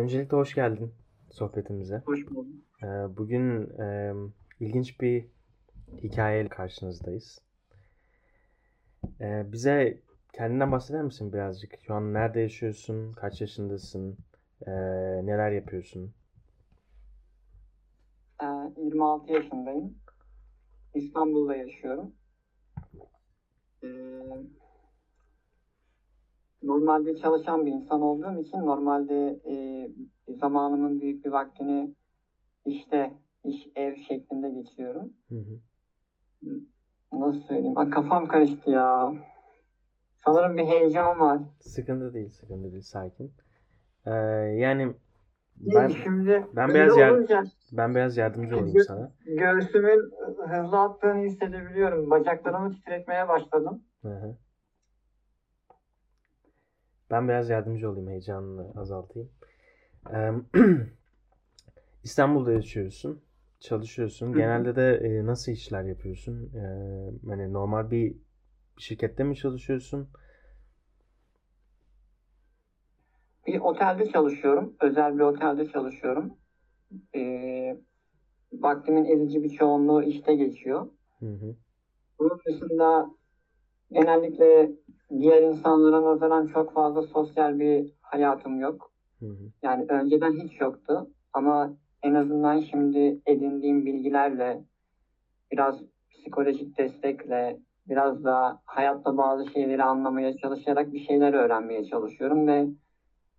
Öncelikle hoş geldin sohbetimize. Hoş bulduk. Ee, Bugün e, ilginç bir hikayeyle karşınızdayız. Ee, Bize kendinden bahseder misin birazcık? Şu an nerede yaşıyorsun? Kaç yaşındasın? Ee, Neler yapıyorsun? Ee, 26 yaşındayım. İstanbul'da yaşıyorum. Ee, normalde çalışan bir insan olduğum için normalde e, zamanımın büyük bir vaktini işte iş ev şeklinde geçiriyorum. Hı hı. Nasıl söyleyeyim? Ay, kafam karıştı ya. Sanırım bir heyecan var. Sıkıntı değil, sıkıntı değil. Sakin. Ee, Yani Ben, şimdi ben yer- olunca ben biraz yardımcı olayım Gö- sana. göğsümün hızlı attığını hissedebiliyorum. Bacaklarımı titretmeye başladım. Hı hı. Ben biraz yardımcı olayım, heyecanını azaltayım. Ee, İstanbul'da yaşıyorsun, çalışıyorsun. Genelde de e, nasıl işler yapıyorsun? Ee, hani normal bir şirkette mi çalışıyorsun? Bir otelde çalışıyorum. Özel bir otelde çalışıyorum. Ee, vaktimin ezici bir çoğunluğu işte geçiyor. Hı hı. Bunun dışında genellikle diğer insanlara nazaran çok fazla sosyal bir hayatım yok. Hı hı. Yani önceden hiç yoktu. Ama en azından şimdi edindiğim bilgilerle, biraz psikolojik destekle, biraz da hayatta bazı şeyleri anlamaya çalışarak bir şeyler öğrenmeye çalışıyorum ve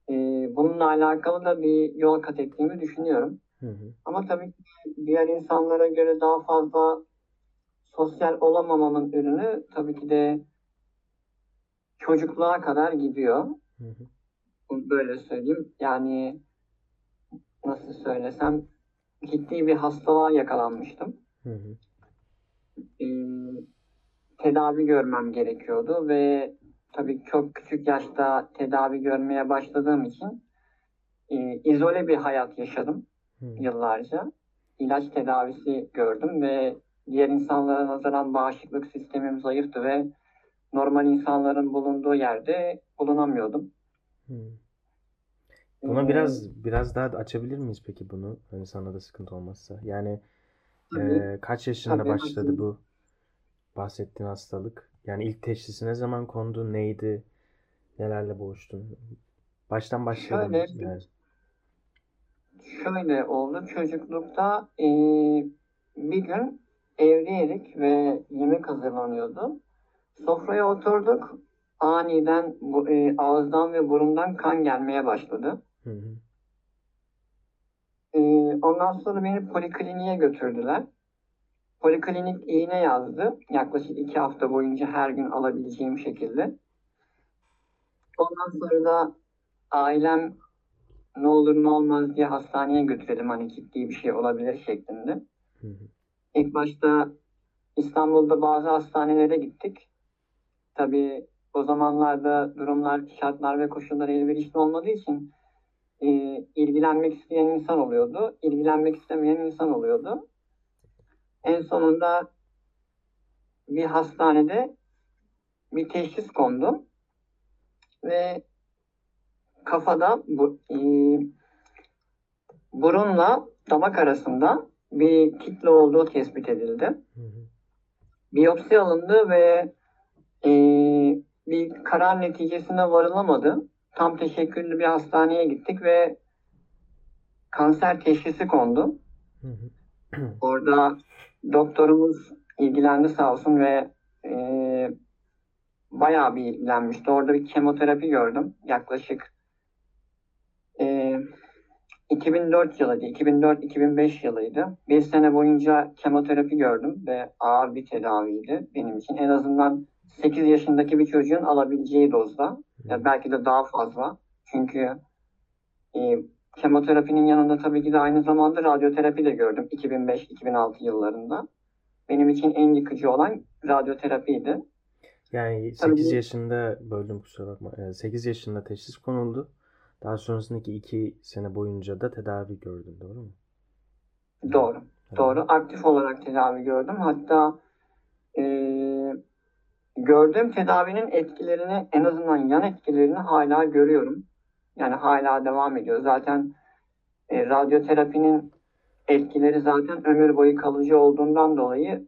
e, bununla alakalı da bir yol kat ettiğimi düşünüyorum. Hı hı. Ama tabii ki diğer insanlara göre daha fazla sosyal olamamamın ürünü tabii ki de çocukluğa kadar gidiyor. Hı hı. Böyle söyleyeyim. Yani nasıl söylesem ciddi bir hastalığa yakalanmıştım. Hı hı. Ee, tedavi görmem gerekiyordu ve tabii çok küçük yaşta tedavi görmeye başladığım için e, izole bir hayat yaşadım hı. yıllarca. İlaç tedavisi gördüm ve diğer insanlara nazaran bağışıklık sistemim zayıftı ve normal insanların bulunduğu yerde bulunamıyordum. Hı. Buna Ee, biraz biraz daha açabilir miyiz peki bunu? Hani sana da sıkıntı olmazsa. Yani tabii, e, kaç yaşında tabii, başladı tabii. bu bahsettiğin hastalık? Yani ilk teşhisi ne zaman kondu? Neydi? Nelerle boğuştun? Baştan başlayalım Şöyle yani. Şöyle oldu. Çocuklukta e, bir gün evdeydik ve yemek hazırlanıyordu. Sofraya oturduk. Aniden bu, e, ağızdan ve burundan kan gelmeye başladı. Hı hı. E, ondan sonra beni polikliniğe götürdüler. Poliklinik iğne yazdı. Yaklaşık iki hafta boyunca her gün alabileceğim şekilde. Ondan sonra da ailem ne olur ne olmaz diye hastaneye götürelim hani ciddi bir şey olabilir şeklinde. Hı hı. İlk başta İstanbul'da bazı hastanelere gittik. Tabii o zamanlarda durumlar, şartlar ve koşullar elverişli olmadığı için e, ilgilenmek isteyen insan oluyordu, ilgilenmek istemeyen insan oluyordu. En sonunda bir hastanede bir teşhis kondu ve kafada bu e, burunla damak arasında bir kitle olduğu tespit edildi. Hı hı. Biyopsi alındı ve e, bir karar neticesine varılamadı. Tam teşekküllü bir hastaneye gittik ve kanser teşhisi kondu. Orada doktorumuz ilgilendi sağ olsun ve e, bayağı bir ilgilenmişti. Orada bir kemoterapi gördüm. Yaklaşık e, 2004 yılıydı. 2004-2005 yılıydı. Bir sene boyunca kemoterapi gördüm ve ağır bir tedaviydi benim için. En azından 8 yaşındaki bir çocuğun alabileceği dozda. Ya belki de daha fazla. Çünkü e, kemoterapinin yanında tabii ki de aynı zamanda radyoterapi de gördüm 2005-2006 yıllarında. Benim için en yıkıcı olan radyoterapiydi. Yani Tabii 8 bu- yaşında böldüm kusura bakma. Ee, 8 yaşında teşhis konuldu. Daha sonrasındaki 2 sene boyunca da tedavi gördün, doğru mu? Doğru. Hı. Doğru. Aktif olarak tedavi gördüm. Hatta e, gördüğüm tedavinin etkilerini en azından yan etkilerini hala görüyorum. Yani hala devam ediyor. Zaten e, radyoterapinin etkileri zaten ömür boyu kalıcı olduğundan dolayı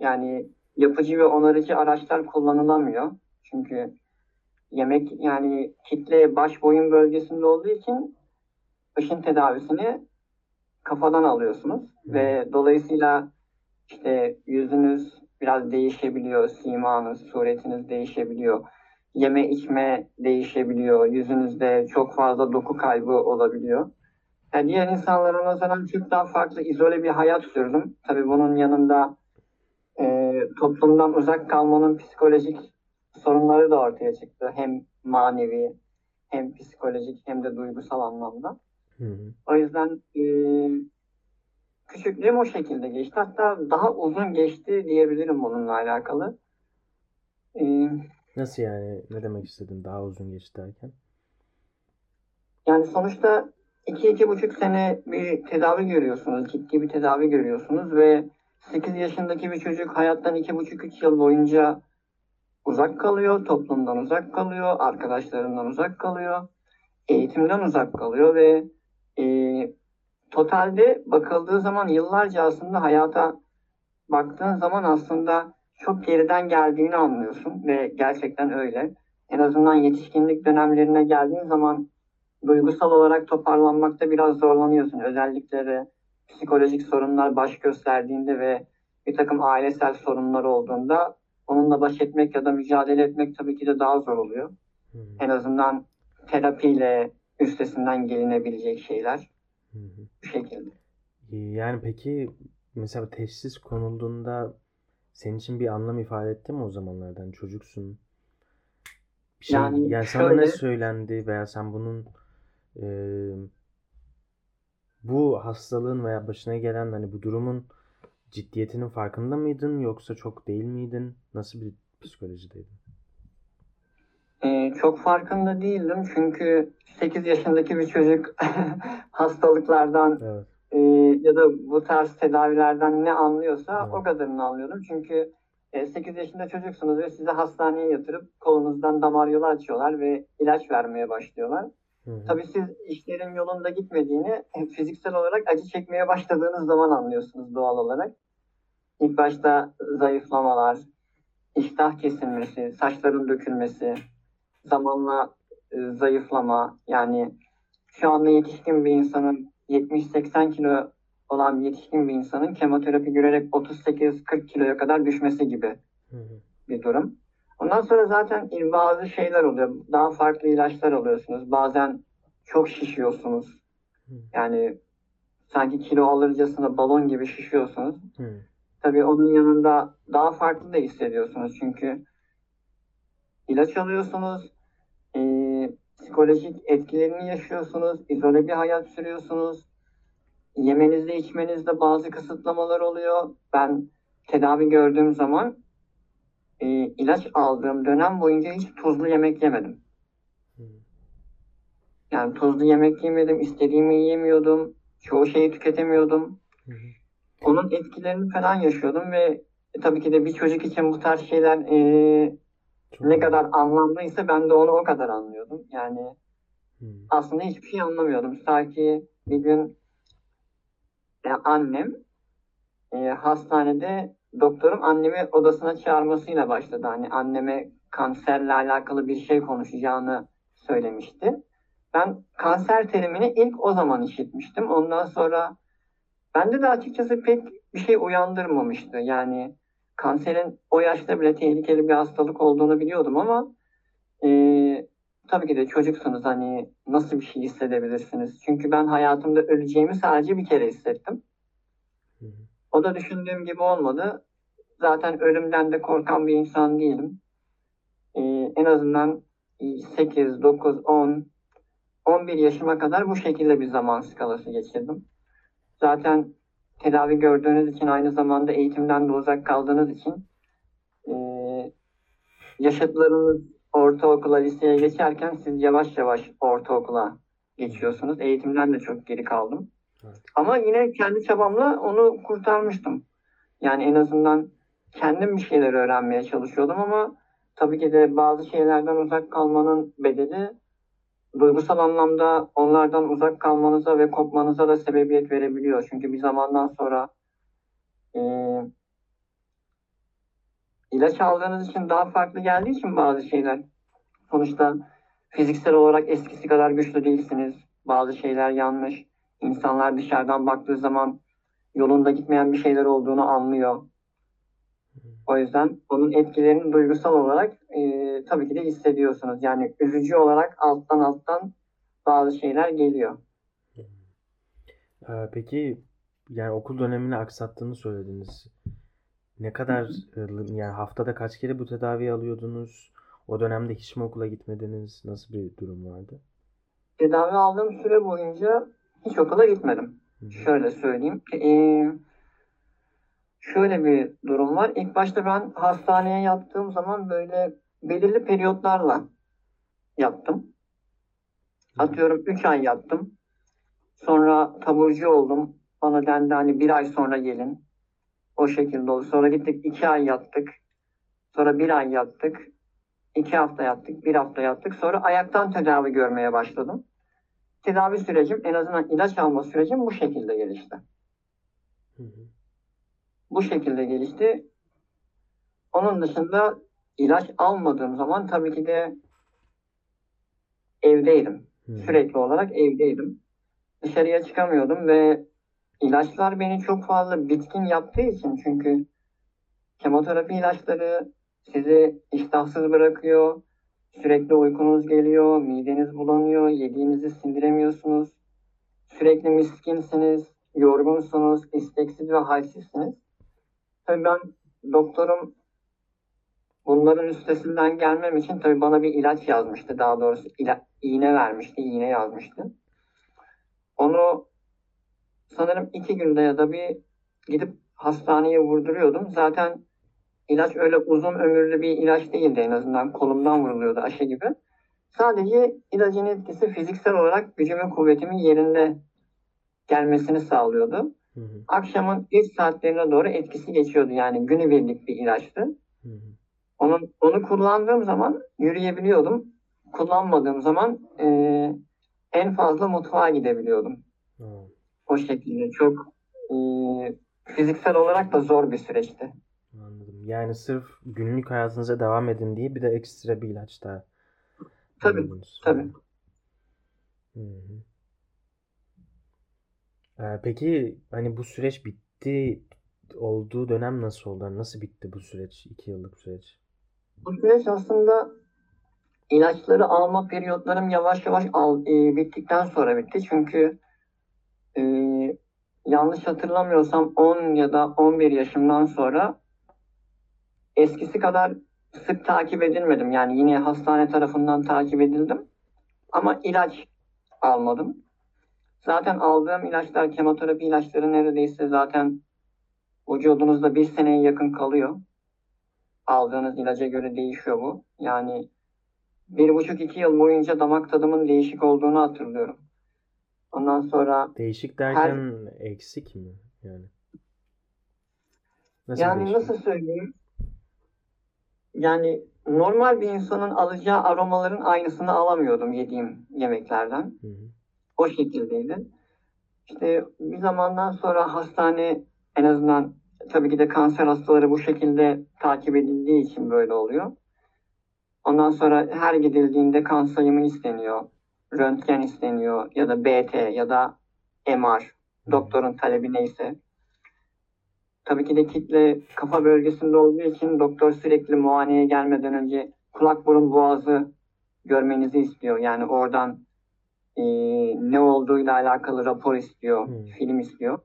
yani yapıcı ve onarıcı araçlar kullanılamıyor. Çünkü yemek yani kitle baş boyun bölgesinde olduğu için ışın tedavisini kafadan alıyorsunuz ve dolayısıyla işte yüzünüz biraz değişebiliyor, simanız, suretiniz değişebiliyor. Yeme içme değişebiliyor. Yüzünüzde çok fazla doku kaybı olabiliyor. Yani diğer insanlara nazaran çok daha farklı, izole bir hayat sürdüm. Tabii bunun yanında e, toplumdan uzak kalmanın psikolojik sorunları da ortaya çıktı. Hem manevi, hem psikolojik, hem de duygusal anlamda. Hı hı. O yüzden e, küçüklüğüm o şekilde geçti. Hatta daha uzun geçti diyebilirim bununla alakalı. E, Nasıl yani? Ne demek istedin daha uzun geçti derken? yani sonuçta iki, iki buçuk sene bir tedavi görüyorsunuz. Ciddi bir tedavi görüyorsunuz ve 8 yaşındaki bir çocuk hayattan iki buçuk üç yıl boyunca uzak kalıyor, toplumdan uzak kalıyor, arkadaşlarından uzak kalıyor, eğitimden uzak kalıyor ve e, totalde bakıldığı zaman yıllarca aslında hayata baktığın zaman aslında çok geriden geldiğini anlıyorsun ve gerçekten öyle. En azından yetişkinlik dönemlerine geldiğin zaman duygusal olarak toparlanmakta biraz zorlanıyorsun. Özellikle de psikolojik sorunlar baş gösterdiğinde ve bir takım ailesel sorunlar olduğunda onunla baş etmek ya da mücadele etmek tabii ki de daha zor oluyor. Hı. En azından terapiyle üstesinden gelinebilecek şeyler Hı hı. Yani peki mesela teşhis konulduğunda senin için bir anlam ifade etti mi o zamanlardan? Çocuksun. Bir şey, Yani yani sana ne şöyle- söylendi veya sen bunun e, bu hastalığın veya başına gelen hani bu durumun ciddiyetinin farkında mıydın yoksa çok değil miydin? Nasıl bir psikolojideydin? Ee, çok farkında değildim çünkü 8 yaşındaki bir çocuk hastalıklardan Evet. e, ya da bu tarz tedavilerden ne anlıyorsa Evet. o kadarını anlıyordum. Çünkü e, 8 yaşında çocuksunuz ve sizi hastaneye yatırıp kolunuzdan damar yolu açıyorlar ve ilaç vermeye başlıyorlar. Hı hı. Tabii siz işlerin yolunda gitmediğini fiziksel olarak acı çekmeye başladığınız zaman anlıyorsunuz doğal olarak. İlk başta zayıflamalar, iştah kesilmesi, saçların dökülmesi, zamanla e, zayıflama yani şu anda yetişkin bir insanın 70-80 kilo olan yetişkin bir insanın kemoterapi görerek 38-40 kiloya kadar düşmesi gibi Hı hı. bir durum. Ondan sonra zaten bazı şeyler oluyor. Daha farklı ilaçlar alıyorsunuz. Bazen çok şişiyorsunuz. Hı. Yani sanki kilo alırcasına balon gibi şişiyorsunuz. Hı. Tabii onun yanında daha farklı da hissediyorsunuz. Çünkü ilaç alıyorsunuz. eee, psikolojik etkilerini yaşıyorsunuz. izole bir hayat sürüyorsunuz. Yemenizde içmenizde bazı kısıtlamalar oluyor. Ben tedavi gördüğüm zaman e, ilaç aldığım dönem boyunca hiç tuzlu yemek yemedim. Hı. Yani tuzlu yemek yemedim, istediğimi yiyemiyordum, çoğu şeyi tüketemiyordum. Hı. Onun etkilerini falan yaşıyordum ve e, tabii ki de bir çocuk için bu tarz şeyler e, Çok ne kadar anlamlıysa ben de onu o kadar anlıyordum. Yani Hı. aslında hiçbir şey anlamıyordum. Sanki bir gün e, annem e, hastanede doktorum annemi odasına çağırmasıyla başladı. Hani anneme kanserle alakalı bir şey konuşacağını söylemişti. Ben kanser terimini ilk o zaman işitmiştim. Ondan sonra bende de açıkçası pek bir şey uyandırmamıştı. Yani kanserin o yaşta bile tehlikeli bir hastalık olduğunu biliyordum ama e, tabii ki de çocuksunuz hani nasıl bir şey hissedebilirsiniz? Çünkü ben hayatımda öleceğimi sadece bir kere hissettim. O da düşündüğüm gibi olmadı. Zaten ölümden de korkan bir insan değilim. Ee, en azından 8, 9, 10, 11 yaşıma kadar bu şekilde bir zaman skalası geçirdim. Zaten tedavi gördüğünüz için aynı zamanda eğitimden de uzak kaldığınız için ee, yaşıtlarınız ortaokula, liseye geçerken siz yavaş yavaş ortaokula geçiyorsunuz. Eğitimden de çok geri kaldım. Evet. Ama yine kendi çabamla onu kurtarmıştım. Yani en azından kendim bir şeyler öğrenmeye çalışıyordum ama tabii ki de bazı şeylerden uzak kalmanın bedeli duygusal anlamda onlardan uzak kalmanıza ve kopmanıza da sebebiyet verebiliyor. Çünkü bir zamandan sonra e, ilaç aldığınız için daha farklı geldiği için bazı şeyler. Sonuçta fiziksel olarak eskisi kadar güçlü değilsiniz. Bazı şeyler yanlış. İnsanlar dışarıdan baktığı zaman yolunda gitmeyen bir şeyler olduğunu anlıyor. O yüzden onun etkilerini duygusal olarak e, tabii ki de hissediyorsunuz. Yani üzücü olarak alttan alttan bazı şeyler geliyor. Ee, peki yani okul dönemini aksattığını söylediniz. Ne kadar yani haftada kaç kere bu tedavi alıyordunuz? O dönemde hiç mi okula gitmediniz? Nasıl bir durum vardı? Tedavi aldığım süre boyunca hiç okula gitmedim. Hı hı. Şöyle söyleyeyim. Ee, şöyle bir durum var. İlk başta ben hastaneye yattığım zaman böyle belirli periyotlarla yattım. Atıyorum 3 ay yattım. Sonra taburcu oldum. Bana dendi hani bir ay sonra gelin. O şekilde oldu. Sonra gittik 2 ay yattık. Sonra bir ay yattık. 2 hafta yattık. Bir hafta yattık. Sonra ayaktan tedavi görmeye başladım. Tedavi sürecim en azından ilaç alma sürecim bu şekilde gelişti. Hı hı. Bu şekilde gelişti. Onun dışında ilaç almadığım zaman tabii ki de evdeydim. Hı. Sürekli olarak evdeydim. Dışarıya çıkamıyordum ve ilaçlar beni çok fazla bitkin yaptığı için çünkü kemoterapi ilaçları sizi iştahsız bırakıyor. Sürekli uykunuz geliyor, mideniz bulanıyor, yediğinizi sindiremiyorsunuz. Sürekli miskinsiniz, yorgunsunuz, isteksiz ve halsizsiniz. Tabii ben doktorum bunların üstesinden gelmem için tabii bana bir ilaç yazmıştı. Daha doğrusu ila- iğne vermişti, iğne yazmıştı. Onu sanırım iki günde ya da bir gidip hastaneye vurduruyordum. Zaten ilaç öyle uzun ömürlü bir ilaç değildi en azından kolumdan vuruluyordu aşı gibi. Sadece ilacın etkisi fiziksel olarak gücümün kuvvetimin yerinde gelmesini sağlıyordu. Hı hı. Akşamın geç saatlerine doğru etkisi geçiyordu. Yani günübirlik bir ilaçtı. Hı hı. Onu, onu kullandığım zaman yürüyebiliyordum. Kullanmadığım zaman eee, en fazla mutfağa gidebiliyordum. Aa, O şekilde çok eee, fiziksel olarak da zor bir süreçti. Anladım. Yani sırf günlük hayatınıza devam edin diye bir de ekstra bir ilaç daha Tabii, tabii. Hı hı. Peki hani bu süreç bitti olduğu dönem nasıl oldu? Nasıl bitti bu süreç? İki yıllık süreç. Bu süreç aslında ilaçları alma periyotlarım yavaş yavaş al, eee, bittikten sonra bitti. Çünkü eee, yanlış hatırlamıyorsam 10 ya da 11 yaşımdan sonra eskisi kadar sık takip edilmedim. Yani yine hastane tarafından takip edildim. Ama ilaç almadım. Zaten aldığım ilaçlar, kemoterapi ilaçları neredeyse zaten vücudunuzda bir seneye yakın kalıyor. Aldığınız ilaca göre değişiyor bu. Yani bir buçuk iki yıl boyunca damak tadımın değişik olduğunu hatırlıyorum. Ondan sonra Değişik derken eksik mi? Yani. Nasıl yani değişik? nasıl söyleyeyim? Yani normal bir insanın alacağı aromaların aynısını alamıyordum yediğim yemeklerden. Hı hı. O şekildeydi. İşte bir zamandan sonra hastane en azından tabii ki de kanser hastaları bu şekilde takip edildiği için böyle oluyor. Ondan sonra her gidildiğinde kan sayımı isteniyor. Röntgen isteniyor ya da BT ya da MR. Doktorun talebi neyse. Tabii ki de kitle kafa bölgesinde olduğu için doktor sürekli muayeneye gelmeden önce kulak burun boğazı görmenizi istiyor. Yani oradan e, ne olduğuyla alakalı rapor istiyor, Hmm. film istiyor.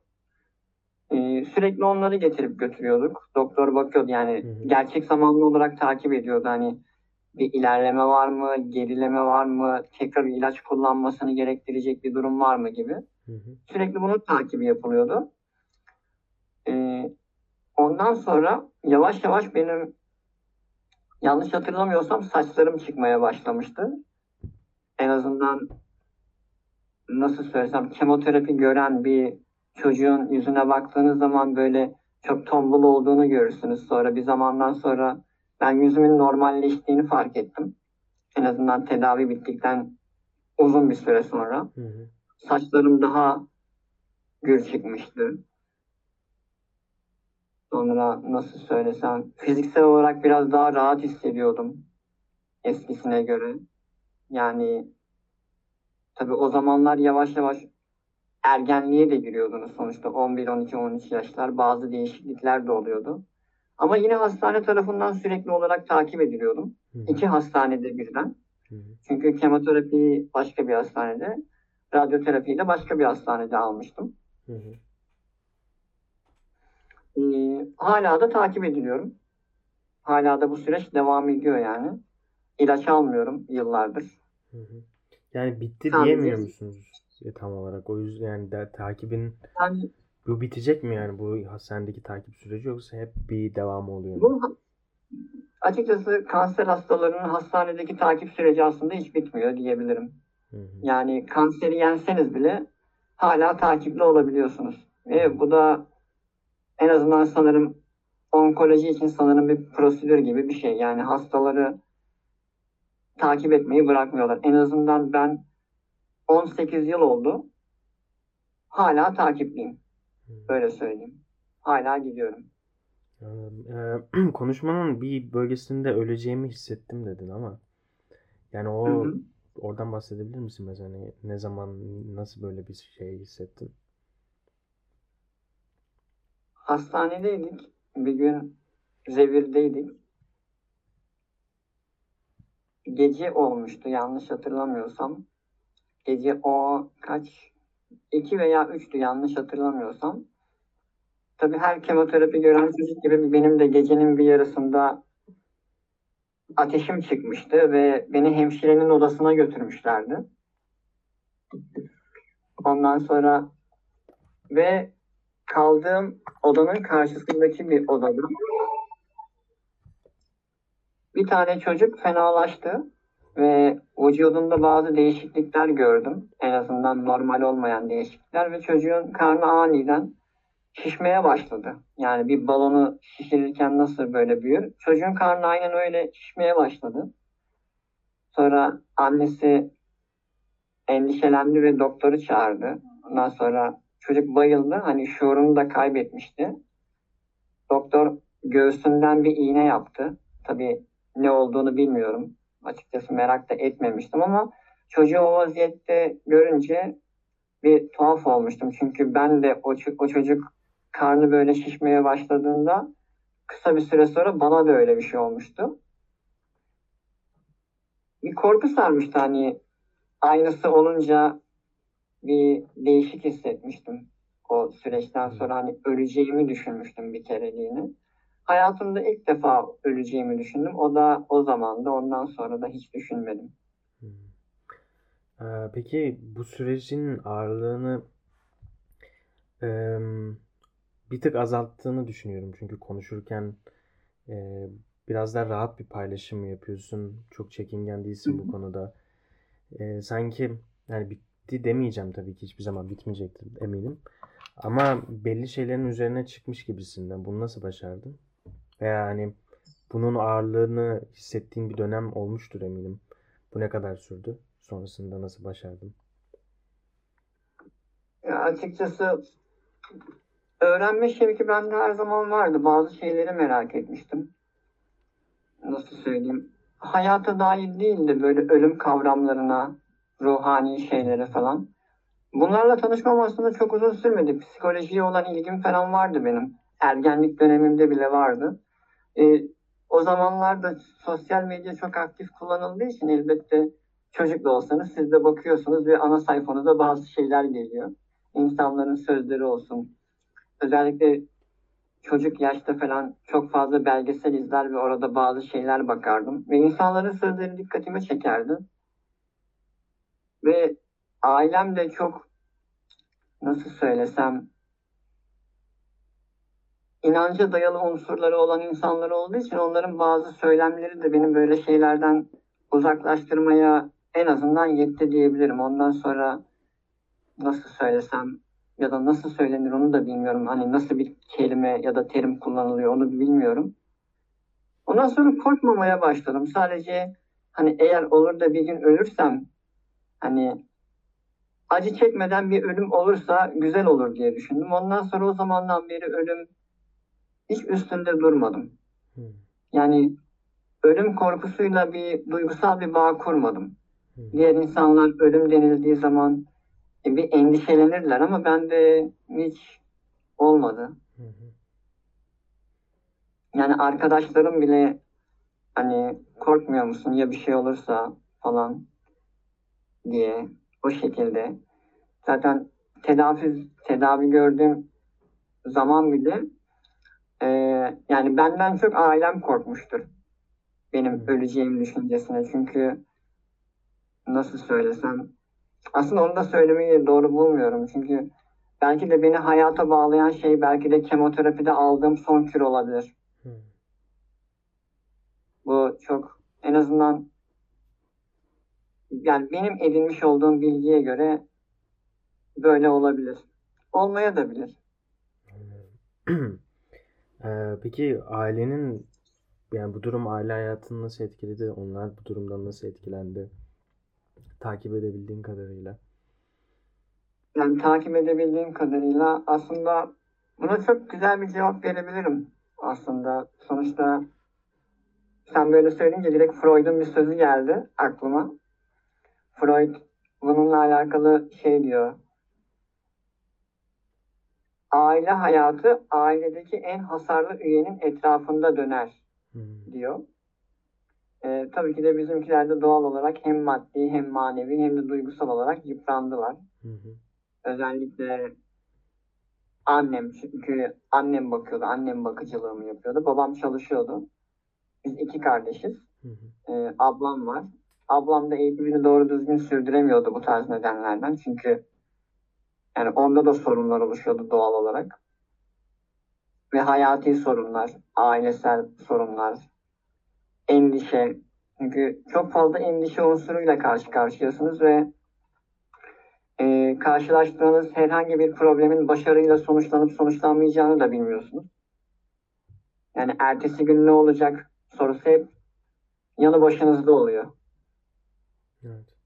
E, sürekli onları getirip götürüyorduk. Doktor bakıyordu yani hı. gerçek zamanlı olarak takip ediyordu. Hani bir ilerleme var mı, gerileme var mı, tekrar ilaç kullanmasını gerektirecek bir durum var mı gibi. Hı hı. Sürekli bunun takibi yapılıyordu. Ee, ondan sonra yavaş yavaş benim yanlış hatırlamıyorsam saçlarım çıkmaya başlamıştı. En azından nasıl söylesem kemoterapi gören bir çocuğun yüzüne baktığınız zaman böyle çok tombul olduğunu görürsünüz. Sonra bir zamandan sonra ben yüzümün normalleştiğini fark ettim. En azından tedavi bittikten uzun bir süre sonra. Hı hı. Saçlarım daha gür çıkmıştı. Sonra nasıl söylesem fiziksel olarak biraz daha rahat hissediyordum eskisine göre. Yani tabii o zamanlar yavaş yavaş ergenliğe de giriyordunuz sonuçta 11, 12, 13 yaşlar bazı değişiklikler de oluyordu. Ama yine hastane tarafından sürekli olarak takip ediliyordum. Hı hı. İki hastanede birden. Hı hı. Çünkü kemoterapiyi başka bir hastanede, radyoterapiyi de başka bir hastanede almıştım. Ee, hala da takip ediliyorum. Hala da bu süreç devam ediyor yani. İlaç almıyorum yıllardır. Hı hı. Yani bitti Sadece- diyemiyor musunuz e, tam olarak? O yüzden yani de, takibin Yani bu bitecek mi yani bu hastanedeki takip süreci yoksa hep bir devamı oluyor mu? bu açıkçası kanser hastalarının hastanedeki takip süreci aslında hiç bitmiyor diyebilirim. Hı hı. Yani kanseri yenseniz bile hala takipli olabiliyorsunuz. Ve bu da en azından sanırım onkoloji için sanırım bir prosedür gibi bir şey. Yani hastaları takip etmeyi bırakmıyorlar. En azından ben 18 yıl oldu. Hala takipliyim. Hı. Öyle söyleyeyim. Hala gidiyorum. Ee, konuşmanın bir bölgesinde öleceğimi hissettim dedin ama yani o Hı hı. oradan bahsedebilir misin mesela ne, ne zaman nasıl böyle bir şey hissettin? Hastanedeydik. Bir gün revirdeydik. Gece olmuştu yanlış hatırlamıyorsam. Gece o kaç? 2 veya 3'tü yanlış hatırlamıyorsam. Tabii her kemoterapi gören çocuk gibi benim de gecenin bir yarısında ateşim çıkmıştı ve beni hemşirenin odasına götürmüşlerdi. Ondan sonra ve kaldığım odanın karşısındaki bir odada bir tane çocuk fenalaştı ve vücudunda bazı değişiklikler gördüm. En azından normal olmayan değişiklikler ve çocuğun karnı aniden şişmeye başladı. Yani bir balonu şişirirken nasıl böyle büyür? Çocuğun karnı aynen öyle şişmeye başladı. Sonra annesi endişelendi ve doktoru çağırdı. Ondan sonra çocuk bayıldı. Hani şuurunu da kaybetmişti. Doktor göğsünden bir iğne yaptı. Tabii ne olduğunu bilmiyorum. Açıkçası merak da etmemiştim ama çocuğu o vaziyette görünce bir tuhaf olmuştum. Çünkü ben de o, o çocuk karnı böyle şişmeye başladığında kısa bir süre sonra bana da öyle bir şey olmuştu. Bir korku sarmıştı hani aynısı olunca bir değişik hissetmiştim. O süreçten sonra hani öleceğimi düşünmüştüm bir kereliğine. Hayatımda ilk defa öleceğimi düşündüm. O da o zamandı. Ondan sonra da hiç düşünmedim. Hmm. Ee, peki bu sürecin ağırlığını em, bir tık azalttığını düşünüyorum. Çünkü konuşurken e, biraz daha rahat bir paylaşım yapıyorsun. Çok çekingen değilsin bu konuda. E, sanki yani bitti demeyeceğim tabii ki hiçbir zaman bitmeyecektir eminim. Ama belli şeylerin üzerine çıkmış gibisin. Yani Bunu nasıl başardın? Veya hani bunun ağırlığını hissettiğin bir dönem olmuştur eminim. Bu ne kadar sürdü? Sonrasında nasıl başardın? Ya açıkçası öğrenme şevki bende her zaman vardı. Bazı şeyleri merak etmiştim. Nasıl söyleyeyim? Hayata dair değil de böyle ölüm kavramlarına, ruhani şeylere falan. Bunlarla tanışmam aslında çok uzun sürmedi. Psikolojiye olan ilgim falan vardı benim. Ergenlik dönemimde bile vardı. Ee, o zamanlarda sosyal medya çok aktif kullanıldığı için elbette çocuk da olsanız siz de bakıyorsunuz ve ana sayfanıza bazı şeyler geliyor. İnsanların sözleri olsun. Özellikle çocuk yaşta falan çok fazla belgesel izler ve orada bazı şeyler bakardım. Ve insanların sözleri dikkatimi çekerdi. Ve ailem de çok nasıl söylesem inanca dayalı unsurları olan insanlar olduğu için onların bazı söylemleri de benim böyle şeylerden uzaklaştırmaya en azından yetti diyebilirim. Ondan sonra nasıl söylesem ya da nasıl söylenir onu da bilmiyorum. Hani nasıl bir kelime ya da terim kullanılıyor onu bilmiyorum. Ondan sonra korkmamaya başladım. Sadece hani eğer olur da bir gün ölürsem Hani acı çekmeden bir ölüm olursa güzel olur diye düşündüm. Ondan sonra o zamandan beri ölüm hiç üstünde durmadım. Yani ölüm korkusuyla bir duygusal bir bağ kurmadım. Diğer insanlar ölüm denildiği zaman e, bir endişelenirler ama bende hiç olmadı. Yani arkadaşlarım bile hani korkmuyor musun ya bir şey olursa falan diye o şekilde. Zaten tedavi tedavi gördüğüm zaman bile e, yani benden çok ailem korkmuştur. Benim Hmm. öleceğim düşüncesine. Çünkü nasıl söylesem aslında onu da söylemeyi doğru bulmuyorum. Çünkü belki de beni hayata bağlayan şey belki de kemoterapide aldığım son kür olabilir. Hı. Bu çok en azından yani benim edinmiş olduğum bilgiye göre böyle olabilir. Olmaya da bilir. Ee, peki ailenin yani bu durum aile hayatını nasıl etkiledi? Onlar bu durumdan nasıl etkilendi? Takip edebildiğin kadarıyla. Yani takip edebildiğim kadarıyla aslında buna çok güzel bir cevap verebilirim aslında. Sonuçta sen böyle söyleyince direkt Freud'un bir sözü geldi aklıma. Freud bununla alakalı şey diyor. Aile hayatı ailedeki en hasarlı üyenin etrafında döner Hı. diyor. Ee, tabii ki de bizimkiler de doğal olarak hem maddi hem manevi hem de duygusal olarak yıprandılar. Hı hı. Özellikle annem çünkü annem bakıyordu, annem bakıcılığımı yapıyordu. Babam çalışıyordu. Biz iki kardeşiz. Hı hı. Ee, ablam var. Ablam da eğitimini doğru düzgün sürdüremiyordu bu tarz nedenlerden. Çünkü yani onda da sorunlar oluşuyordu doğal olarak. Ve hayati sorunlar, ailesel sorunlar, endişe. Çünkü çok fazla endişe unsuruyla karşı karşıyasınız ve e, karşılaştığınız herhangi bir problemin başarıyla sonuçlanıp sonuçlanmayacağını da bilmiyorsunuz. Yani ertesi gün ne olacak sorusu hep yanı başınızda oluyor. Evet.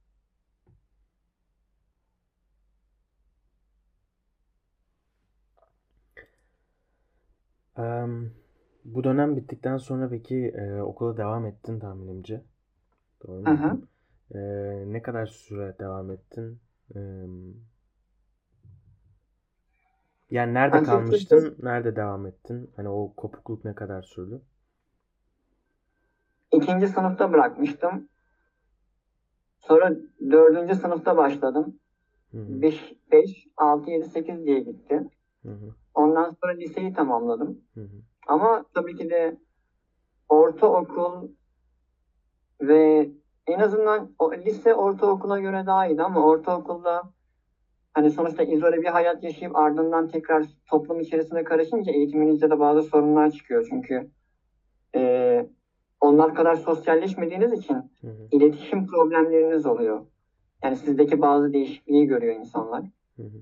Em, bu dönem bittikten sonra peki e, okula devam ettin tahminimce. Doğru mu? hı. E, ne kadar süre devam ettin? Em, yani nerede Açıkçası kalmıştın? Nerede devam ettin? Hani o kopukluk ne kadar sürdü? ikinci sınıfta bırakmıştım. Sonra dördüncü sınıfta başladım. Hı hı. 5, 5, 6, 7, 8 diye gitti. Hı hı. Ondan sonra liseyi tamamladım. Hı hı. Ama tabii ki de ortaokul ve en azından o, lise ortaokula göre daha iyiydi ama ortaokulda hani sonuçta izole bir hayat yaşayıp ardından tekrar toplum içerisinde karışınca eğitiminizde de bazı sorunlar çıkıyor. Çünkü e, onlar kadar sosyalleşmediğiniz için Hı hı. iletişim problemleriniz oluyor. Yani sizdeki bazı değişikliği görüyor insanlar. Hı hı.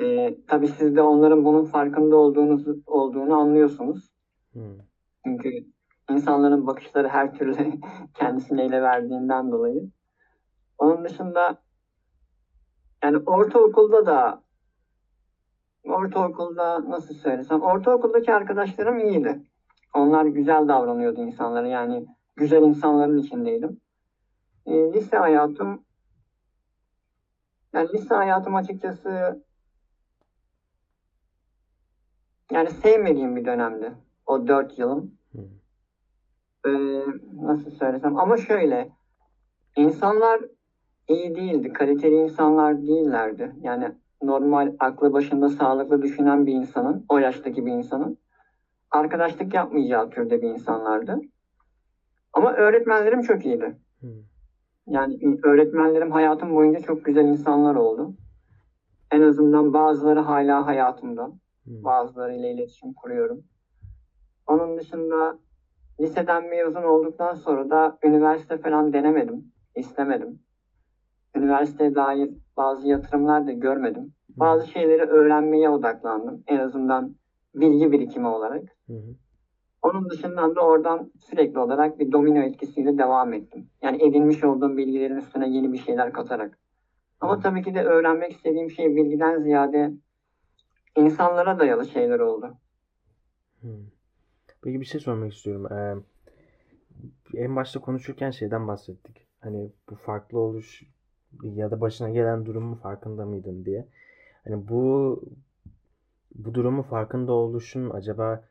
E, tabii siz de onların bunun farkında olduğunuz olduğunu anlıyorsunuz. Hı. Çünkü insanların bakışları her türlü kendisine ele verdiğinden dolayı. Onun dışında yani ortaokulda da ortaokulda nasıl söylesem ortaokuldaki arkadaşlarım iyiydi. Onlar güzel davranıyordu insanlara yani güzel insanların içindeydim. E, lise hayatım yani lise hayatım açıkçası yani sevmediğim bir dönemdi. O dört yılım. Ee, nasıl söylesem ama şöyle insanlar iyi değildi, kaliteli insanlar değillerdi. Yani normal aklı başında sağlıklı düşünen bir insanın, o yaştaki bir insanın arkadaşlık yapmayacağı türde bir insanlardı. Ama öğretmenlerim çok iyiydi. Yani öğretmenlerim hayatım boyunca çok güzel insanlar oldu. En azından bazıları hala hayatımda. Hı. Bazılarıyla iletişim kuruyorum. Onun dışında liseden mezun olduktan sonra da üniversite falan denemedim. istemedim. Üniversiteye dair bazı yatırımlar da görmedim. Bazı şeyleri öğrenmeye odaklandım. En azından bilgi birikimi olarak. Hı hı. Onun dışından da oradan sürekli olarak bir domino etkisiyle devam ettim. Yani edinmiş olduğum bilgilerin üstüne yeni bir şeyler katarak. Ama Hı. tabii ki de öğrenmek istediğim şey bilgiden ziyade insanlara dayalı şeyler oldu. Hmm. Peki bir şey sormak istiyorum. Ee, en başta konuşurken şeyden bahsettik. Hani bu farklı oluş ya da başına gelen durumun farkında mıydın diye. Hani bu bu durumun farkında oluşun acaba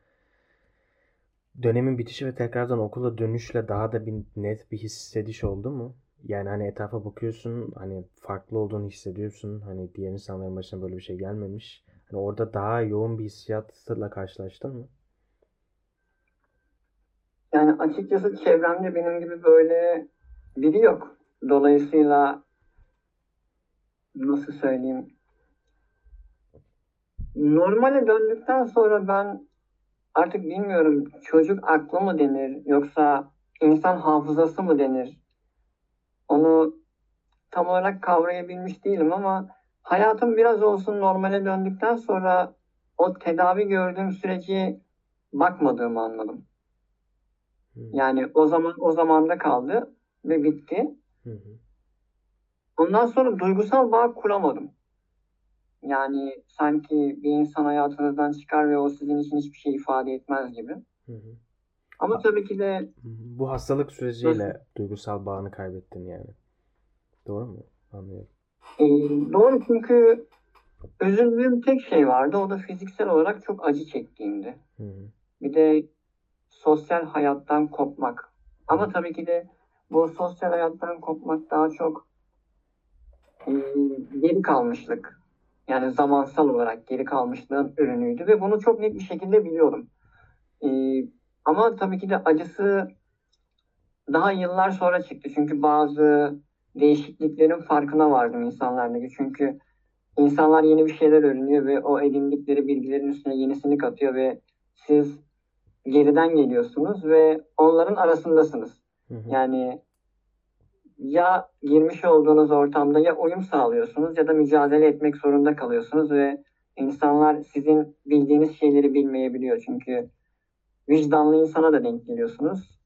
dönemin bitişi ve tekrardan okula dönüşle daha da bir net bir hissediş oldu mu? Yani hani etrafa bakıyorsun hani farklı olduğunu hissediyorsun. Hani diğer insanların başına böyle bir şey gelmemiş. Hani orada daha yoğun bir hissiyatla karşılaştın mı? Yani açıkçası çevremde benim gibi böyle biri yok. Dolayısıyla nasıl söyleyeyim? Normale döndükten sonra ben artık bilmiyorum çocuk aklı mı denir yoksa insan hafızası mı denir? Onu tam olarak kavrayabilmiş değilim ama hayatım biraz olsun normale döndükten sonra o tedavi gördüğüm süreci bakmadığımı anladım. Yani o zaman o zamanda kaldı ve bitti. Hı hı. Ondan sonra duygusal bağ kuramadım. Yani sanki bir insan hayatınızdan çıkar ve o sizin için hiçbir şey ifade etmez gibi. Hı hı. Ama tabii ki de. Bu hastalık süreciyle duygusal bağını kaybettin yani. Doğru mu? Anlıyorum. E, doğru çünkü üzüldüğüm tek şey vardı. O da fiziksel olarak çok acı çektiğimdi. Hı. Bir de sosyal hayattan kopmak. Ama tabii ki de bu sosyal hayattan kopmak daha çok e, geri kalmışlık. Yani zamansal olarak geri kalmışlığın ürünüydü ve bunu çok net bir şekilde biliyorum. E, ama tabii ki de acısı daha yıllar sonra çıktı. Çünkü bazı değişikliklerin farkına vardım insanlardaki. Çünkü insanlar yeni bir şeyler öğreniyor ve o edindikleri bilgilerin üstüne yenisini katıyor ve siz geriden geliyorsunuz ve onların arasındasınız. Hı hı. Yani ya girmiş olduğunuz ortamda ya uyum sağlıyorsunuz ya da mücadele etmek zorunda kalıyorsunuz ve insanlar sizin bildiğiniz şeyleri bilmeyebiliyor. Çünkü vicdanlı insana da denk geliyorsunuz.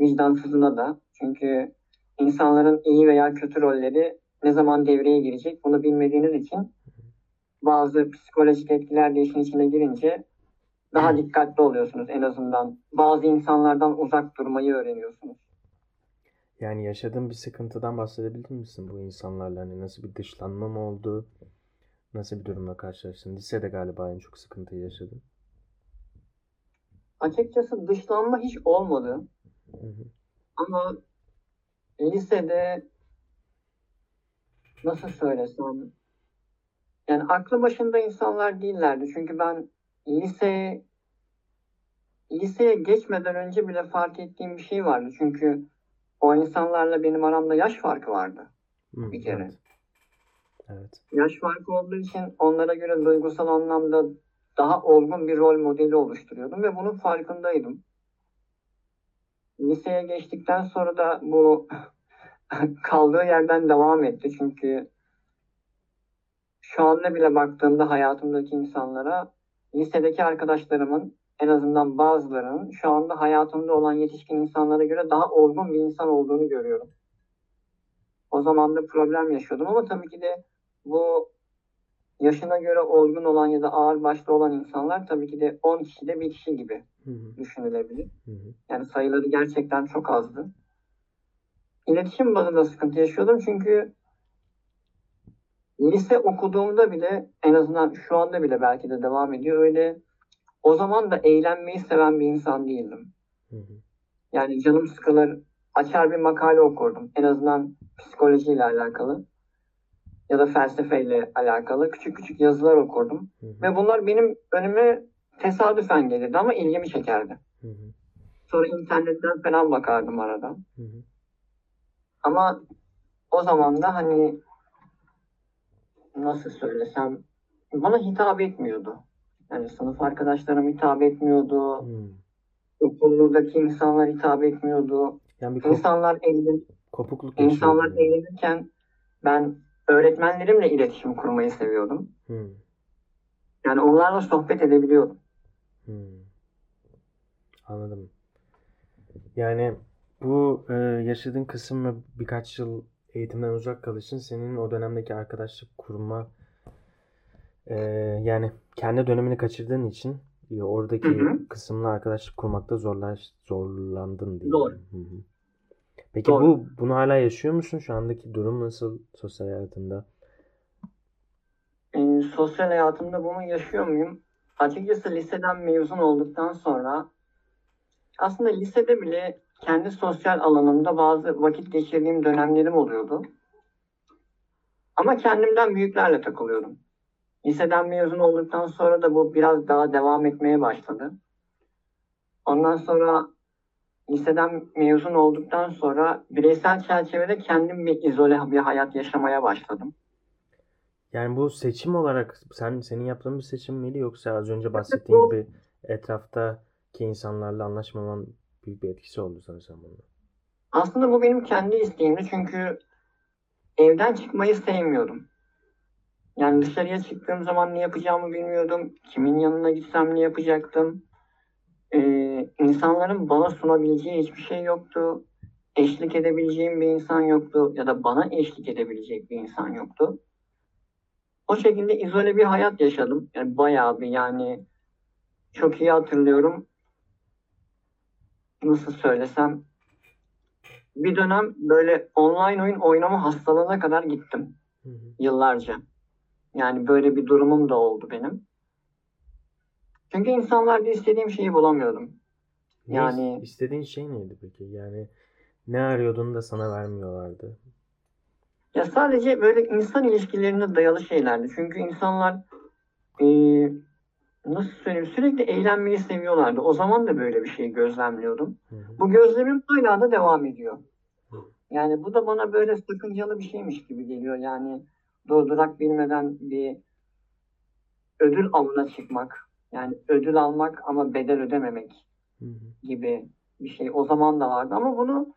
Vicdansızına da. Çünkü insanların iyi veya kötü rolleri ne zaman devreye girecek bunu bilmediğiniz için bazı psikolojik etkiler de işin içine girince daha dikkatli oluyorsunuz en azından. Bazı insanlardan uzak durmayı öğreniyorsunuz. Yani yaşadığın bir sıkıntıdan bahsedebilir misin bu insanlarla? Hani nasıl bir dışlanma mı oldu? Nasıl bir durumla karşılaştın? Lisede galiba en çok sıkıntıyı yaşadın. Açıkçası dışlanma hiç olmadı. Hı hı. Ama lisede nasıl söylesem yani aklı başında insanlar değillerdi. Çünkü ben liseye liseye geçmeden önce bile fark ettiğim bir şey vardı. Çünkü o insanlarla benim aramda yaş farkı vardı Hı, bir kere. evet. Evet. Yaş farkı olduğu için onlara göre duygusal anlamda daha olgun bir rol modeli oluşturuyordum ve bunun farkındaydım. Liseye geçtikten sonra da bu kaldığı yerden devam etti. Çünkü şu anda bile baktığımda hayatımdaki insanlara lisedeki arkadaşlarımın en azından bazılarının şu anda hayatımda olan yetişkin insanlara göre daha olgun bir insan olduğunu görüyorum. O zaman da problem yaşıyordum ama tabii ki de bu yaşına göre olgun olan ya da ağır başlı olan insanlar tabii ki de 10 kişide bir kişi gibi Hı hı. düşünülebilir. Hı hı. Yani sayıları gerçekten çok azdı. İletişim bazında sıkıntı yaşıyordum çünkü lise okuduğumda bile en azından şu anda bile belki de devam ediyor öyle o zaman da eğlenmeyi seven bir insan değildim. Hı hı. Yani canım sıkılır açar bir makale okurdum. En azından psikolojiyle alakalı ya da felsefeyle alakalı küçük küçük yazılar okurdum. Hı hı. Ve bunlar benim önüme tesadüfen gelirdi ama ilgimi çekerdi. Hı hı. Sonra internetten falan bakardım aradan. Hı hı. Ama o zaman da hani nasıl söylesem bana hitap etmiyordu. Yani sınıf arkadaşlarım hitap etmiyordu. Hı. Okuldaki insanlar hitap etmiyordu. Yani bir İnsanlar eğlen, kopukluk insanlar yani. eğlenirken ben öğretmenlerimle iletişim kurmayı seviyordum. Hı. Yani onlarla sohbet edebiliyordum. Hı. Anladım. Yani bu e, yaşadığın kısım ve birkaç yıl eğitimden uzak kalışın senin o dönemdeki arkadaşlık kurma e, yani kendi dönemini kaçırdığın için e, oradaki Hı hı. kısımla arkadaşlık kurmakta zorlaş, zorlandın diye. Doğru. Hı hı. Peki Doğru. bu bunu hala yaşıyor musun? Şu andaki durum nasıl sosyal hayatında? Ee, sosyal hayatımda bunu yaşıyor muyum? Açıkçası liseden mezun olduktan sonra aslında lisede bile kendi sosyal alanımda bazı vakit geçirdiğim dönemlerim oluyordu. Ama kendimden büyüklerle takılıyordum. Liseden mezun olduktan sonra da bu biraz daha devam etmeye başladı. Ondan sonra liseden mezun olduktan sonra bireysel çerçevede kendim bir izole bir hayat yaşamaya başladım. Yani bu seçim olarak sen senin yaptığın bir seçim miydi yoksa az önce bahsettiğin gibi etraftaki insanlarla anlaşmaman büyük bir etkisi oldu sanırsam bunun. Aslında bu benim kendi isteğimdi çünkü evden çıkmayı sevmiyordum. Yani dışarıya çıktığım zaman ne yapacağımı bilmiyordum. Kimin yanına gitsem ne yapacaktım. Ee, insanların bana sunabileceği hiçbir şey yoktu. Eşlik edebileceğim bir insan yoktu ya da bana eşlik edebilecek bir insan yoktu. O şekilde izole bir hayat yaşadım. Yani bayağı bir yani çok iyi hatırlıyorum. Nasıl söylesem bir dönem böyle online oyun oynama hastalığına kadar gittim Hı hı. yıllarca. Yani böyle bir durumum da oldu benim. Çünkü insanlarda istediğim şeyi bulamıyordum. Yani- istediğin şey neydi peki? Yani ne arıyordun da sana vermiyorlardı? Ya sadece böyle insan ilişkilerine dayalı şeylerdi. Çünkü insanlar eee, nasıl söyleyeyim sürekli eğlenmeyi seviyorlardı. O zaman da böyle bir şey gözlemliyordum. Hı hı. Bu gözlemim hala da devam ediyor. Hı. Yani bu da bana böyle sakıncalı bir şeymiş gibi geliyor. Yani durdurak bilmeden bir ödül avına çıkmak. Yani ödül almak ama bedel ödememek Hı hı. gibi bir şey o zaman da vardı ama bunu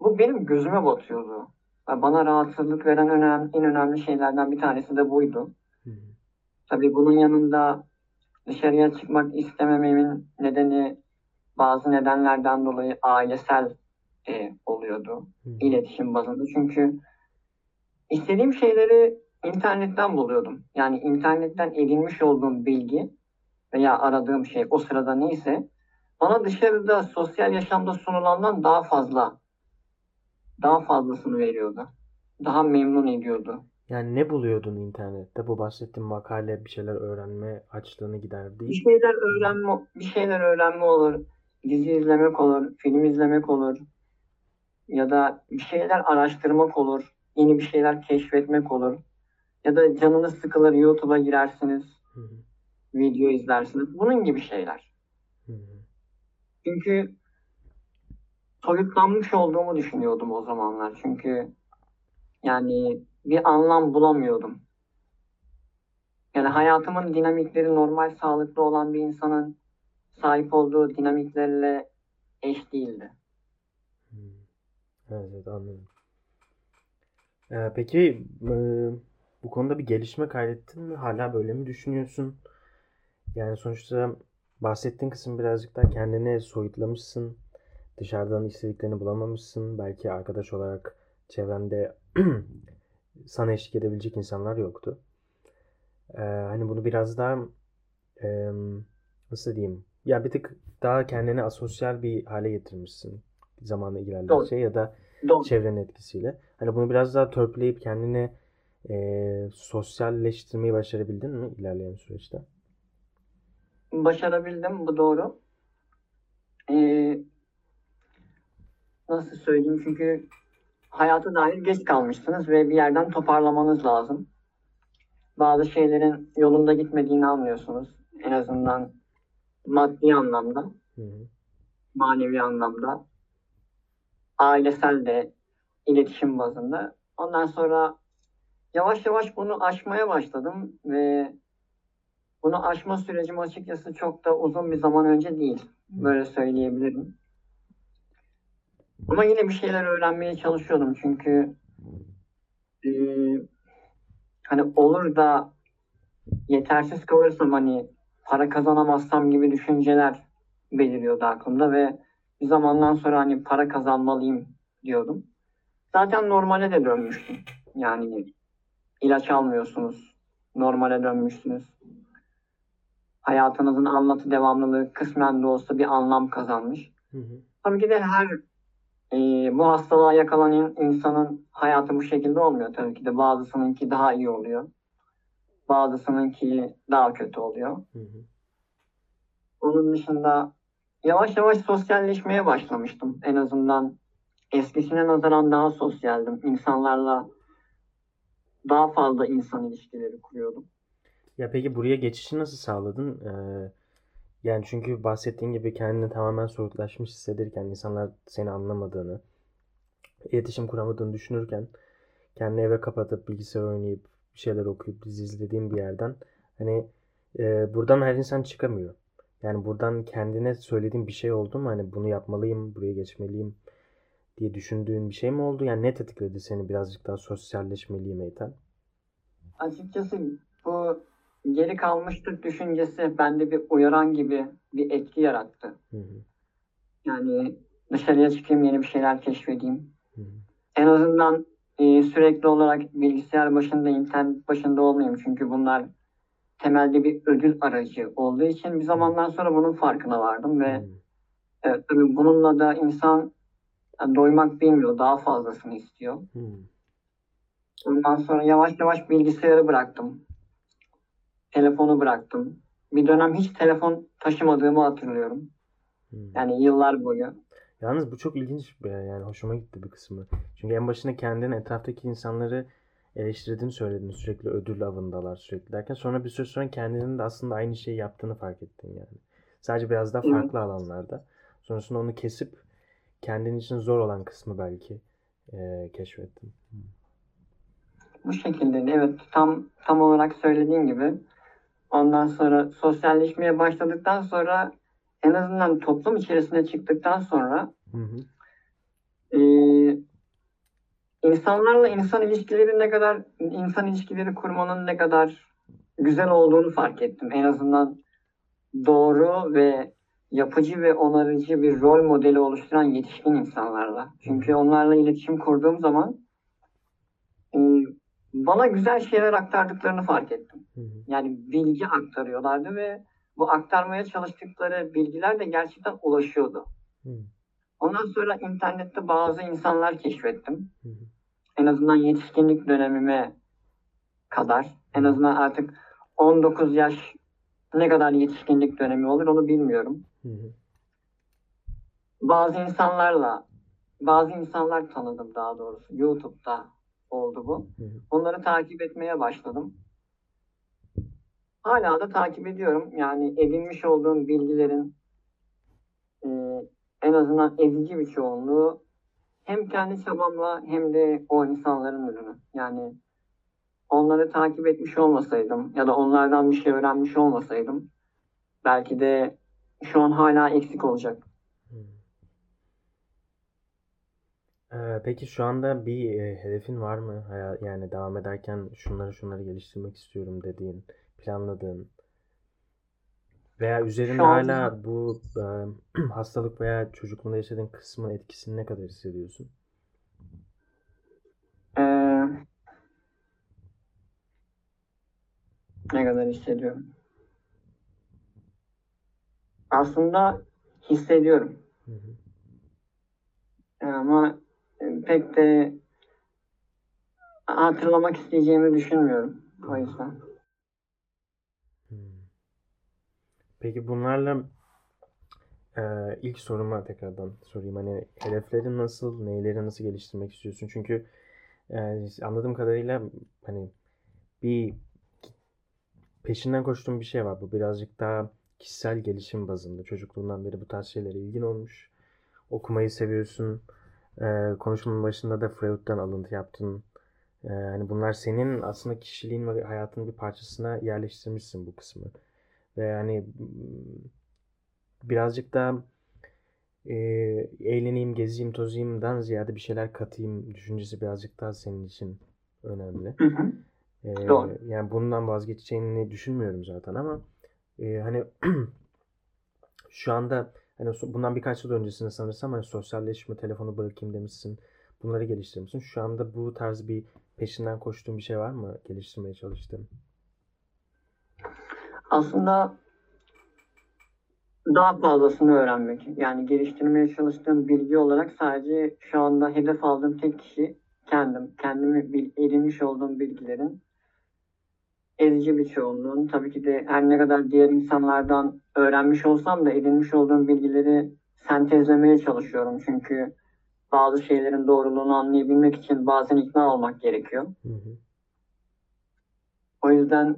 bu benim gözüme batıyordu. Yani Bana rahatsızlık veren önem, en önemli şeylerden bir tanesi de buydu. Hı hı. Tabii bunun yanında dışarıya çıkmak istemememin nedeni bazı nedenlerden dolayı ailesel e, oluyordu. Hı. iletişim bazında. Çünkü istediğim şeyleri internetten buluyordum. Yani internetten edinmiş olduğum bilgi veya aradığım şey o sırada neyse bana dışarıda sosyal yaşamda sunulandan daha fazla daha fazlasını veriyordu. Daha memnun ediyordu. Yani ne buluyordun internette? Bu bahsettiğim makale bir şeyler öğrenme açlığını giderdi. Bir şeyler öğrenme, bir şeyler öğrenme olur, dizi izlemek olur, film izlemek olur ya da bir şeyler araştırmak olur, yeni bir şeyler keşfetmek olur. Ya da canınız sıkılır YouTube'a girersiniz, Hı hı. video izlersiniz. Bunun gibi şeyler. Hı hı. Çünkü soyutlanmış olduğumu düşünüyordum o zamanlar. Çünkü yani bir anlam bulamıyordum. Yani hayatımın dinamikleri normal sağlıklı olan bir insanın sahip olduğu dinamiklerle eş değildi. Hı. Evet, evet anladım. Ee, peki e, bu konuda bir gelişme kaydettin mi? Hala böyle mi düşünüyorsun? Yani sonuçta bahsettiğin kısım birazcık daha kendini soyutlamışsın. Dışarıdan istediklerini bulamamışsın. Belki arkadaş olarak çevrende sana eşlik edebilecek insanlar yoktu. Ee, hani bunu biraz daha e, nasıl diyeyim? Ya bir tık daha kendini asosyal bir hale getirmişsin zamanla ilerledikçe ya da Doğru. çevrenin etkisiyle. Hani bunu biraz daha törpüleyip kendini e, sosyalleştirmeyi başarabildin mi ilerleyen süreçte? Başarabildim, bu doğru. Ee, nasıl söyleyeyim? Çünkü hayata dair geç kalmışsınız ve bir yerden toparlamanız lazım. Bazı şeylerin yolunda gitmediğini anlıyorsunuz. En azından maddi anlamda, Hı hı. manevi anlamda, ailesel de, iletişim bazında. Ondan sonra yavaş yavaş bunu aşmaya başladım ve bunu aşma sürecim açıkçası çok da uzun bir zaman önce değil. Böyle söyleyebilirim. Ama yine bir şeyler öğrenmeye çalışıyordum çünkü e, hani olur da yetersiz kalırsam hani para kazanamazsam gibi düşünceler beliriyordu aklımda ve bir zamandan sonra hani para kazanmalıyım diyordum. Zaten normale de dönmüştüm. Yani ilaç almıyorsunuz. Normale dönmüşsünüz. Hayatınızın anlatı devamlılığı kısmen de olsa bir anlam kazanmış. Hı hı. Tabii ki de her e, bu hastalığa yakalanan insanın hayatı bu şekilde olmuyor. Tabii ki de bazısınınki daha iyi oluyor. Bazısınınki daha kötü oluyor. Hı hı. Onun dışında yavaş yavaş sosyalleşmeye başlamıştım. En azından eskisine nazaran daha sosyaldim. İnsanlarla daha fazla insan ilişkileri kuruyordum. Ya peki buraya geçişi nasıl sağladın? Ee, yani çünkü bahsettiğin gibi kendini tamamen soyutlaşmış hissederken insanlar seni anlamadığını, iletişim kuramadığını düşünürken kendini eve kapatıp bilgisayar oynayıp bir şeyler okuyup dizi izlediğin bir yerden hani e, buradan her insan çıkamıyor. Yani buradan kendine söylediğin bir şey oldu mu? Hani bunu yapmalıyım, buraya geçmeliyim diye düşündüğün bir şey mi oldu? Yani ne tetikledi seni birazcık daha sosyalleşmeliyim Eytan? Açıkçası geri kalmışlık düşüncesi bende bir uyaran gibi bir etki yarattı. Hı hı, Yani dışarıya çıkayım, yeni bir şeyler keşfedeyim. hı hı, En azından e, sürekli olarak bilgisayar başında, internet başında olmayayım. Çünkü bunlar temelde bir ödül aracı olduğu için bir zamandan sonra bunun farkına vardım ve evet, tabii bununla da insan yani doymak bilmiyor, daha fazlasını istiyor. Hı. Ondan sonra yavaş yavaş bilgisayarı bıraktım. Telefonu bıraktım. Bir dönem hiç telefon taşımadığımı hatırlıyorum. Hı. Yani yıllar boyu. Yalnız bu çok ilginç bir yani hoşuma gitti bir kısmı. Çünkü en başında kendin etraftaki insanları eleştirdiğini söyledin. Sürekli ödül avındalar sürekli derken sonra bir süre sonra kendinin de aslında aynı şeyi yaptığını fark ettin yani. Sadece biraz daha farklı alanlarda. Sonrasında onu kesip kendin için zor olan kısmı belki eee keşfettin. Bu şekilde de evet tam tam olarak söylediğin gibi. Ondan sonra sosyalleşmeye başladıktan sonra en azından toplum içerisine çıktıktan sonra Hı hı. eee, insanlarla insan ilişkileri ne kadar insan ilişkileri kurmanın ne kadar güzel olduğunu fark ettim. En azından doğru ve yapıcı ve onarıcı bir rol modeli oluşturan yetişkin insanlarla. Çünkü onlarla iletişim kurduğum zaman e, bana güzel şeyler aktardıklarını fark ettim. Yani bilgi aktarıyorlardı ve bu aktarmaya çalıştıkları bilgiler de gerçekten ulaşıyordu. Ondan sonra internette bazı insanlar keşfettim. En azından yetişkinlik dönemime kadar. En azından artık 19 yaş ne kadar yetişkinlik dönemi olur onu bilmiyorum. Bazı insanlarla bazı insanlar tanıdım daha doğrusu. YouTube'da oldu bu. Onları takip etmeye başladım. Hala da takip ediyorum. Yani edinmiş olduğum bilgilerin e, en azından ezici bir çoğunluğu hem kendi çabamla hem de o insanların ürünü. Yani onları takip etmiş olmasaydım ya da onlardan bir şey öğrenmiş olmasaydım belki de şu an hala eksik olacak. Ee, peki şu anda bir e, hedefin var mı? Haya- Yani devam ederken şunları şunları geliştirmek istiyorum dediğin, planladığın veya üzerinde Şu hala bu e, hastalık veya çocukluğunda yaşadığın kısmın etkisini ne kadar hissediyorsun? Ne kadar hissediyorum? Aslında hissediyorum. Hı hı. Ama pek de hatırlamak isteyeceğimi düşünmüyorum. O yüzden. Hmm. Peki bunlarla e, ilk soruma tekrardan sorayım. Hani hedeflerin nasıl, neyleri nasıl geliştirmek istiyorsun? Çünkü e, anladığım kadarıyla hani bir peşinden koştuğum bir şey var. Bu birazcık daha kişisel gelişim bazında. Çocukluğundan beri bu tarz şeylere ilgin olmuş. Okumayı seviyorsun. E, konuşmanın başında da Freud'dan alıntı yaptın. E, hani bunlar senin aslında kişiliğin ve hayatın bir parçasına yerleştirmişsin bu kısmı. Ve yani mm, birazcık daha e, eğleneyim, gezeyim, tozayımdan ziyade bir şeyler katayım düşüncesi birazcık daha senin için önemli. Hı hı. Ee, Doğru. yani bundan vazgeçeceğini düşünmüyorum zaten ama e, hani Şu anda hani bundan birkaç yıl öncesinde sanırsam hani sosyalleşme, telefonu bırakayım demişsin. Bunları geliştirmişsin. Şu anda bu tarz bir peşinden koştuğun bir şey var mı? Geliştirmeye çalıştığın. Aslında daha fazlasını öğrenmek. Yani geliştirmeye çalıştığım bilgi olarak sadece şu anda hedef aldığım tek kişi kendim. Kendimi edinmiş olduğum bilgilerin ezici bir çoğunluğun. Tabii ki de her ne kadar diğer insanlardan öğrenmiş olsam da edinmiş olduğum bilgileri sentezlemeye çalışıyorum. Çünkü bazı şeylerin doğruluğunu anlayabilmek için bazen ikna olmak gerekiyor. Hı hı. O yüzden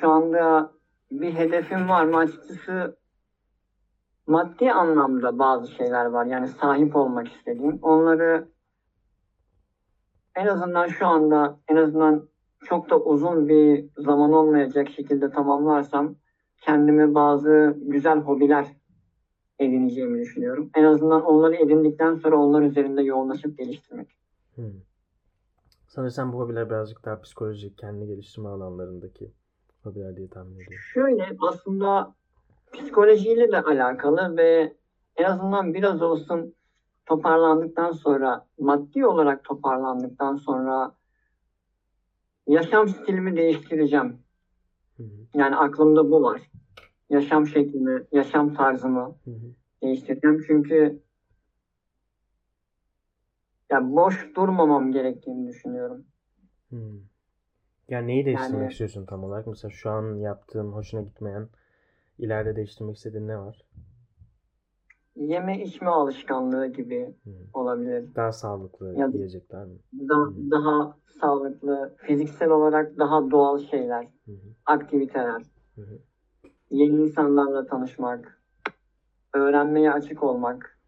şu anda bir hedefim var mı açıkçası maddi anlamda bazı şeyler var. Yani sahip olmak istediğim. Onları en azından şu anda en azından çok da uzun bir zaman olmayacak şekilde tamamlarsam kendime bazı güzel hobiler edineceğimi düşünüyorum. En azından onları edindikten sonra onlar üzerinde yoğunlaşıp geliştirmek. Hı. Sanırsam bu hobiler birazcık daha psikolojik, kendi geliştirme alanlarındaki hobiler diye tahmin ediyorum. Şöyle aslında psikolojiyle de alakalı ve en azından biraz olsun toparlandıktan sonra, maddi olarak toparlandıktan sonra yaşam stilimi değiştireceğim. Yani aklımda bu var. Yaşam şeklimi, yaşam tarzımı değiştireceğim. Çünkü ya boş durmamam gerektiğini düşünüyorum. Hmm. Yani neyi değiştirmek Yani- istiyorsun tam olarak? Mesela şu an yaptığın hoşuna gitmeyen, ileride değiştirmek istediğin ne var? Yeme içme alışkanlığı gibi Hmm. olabilir. Daha sağlıklı Ya- yiyecekler mi? Daha, Hmm. daha sağlıklı, fiziksel olarak daha doğal şeyler, hı. aktiviteler, hı. yeni insanlarla tanışmak, öğrenmeye açık olmak,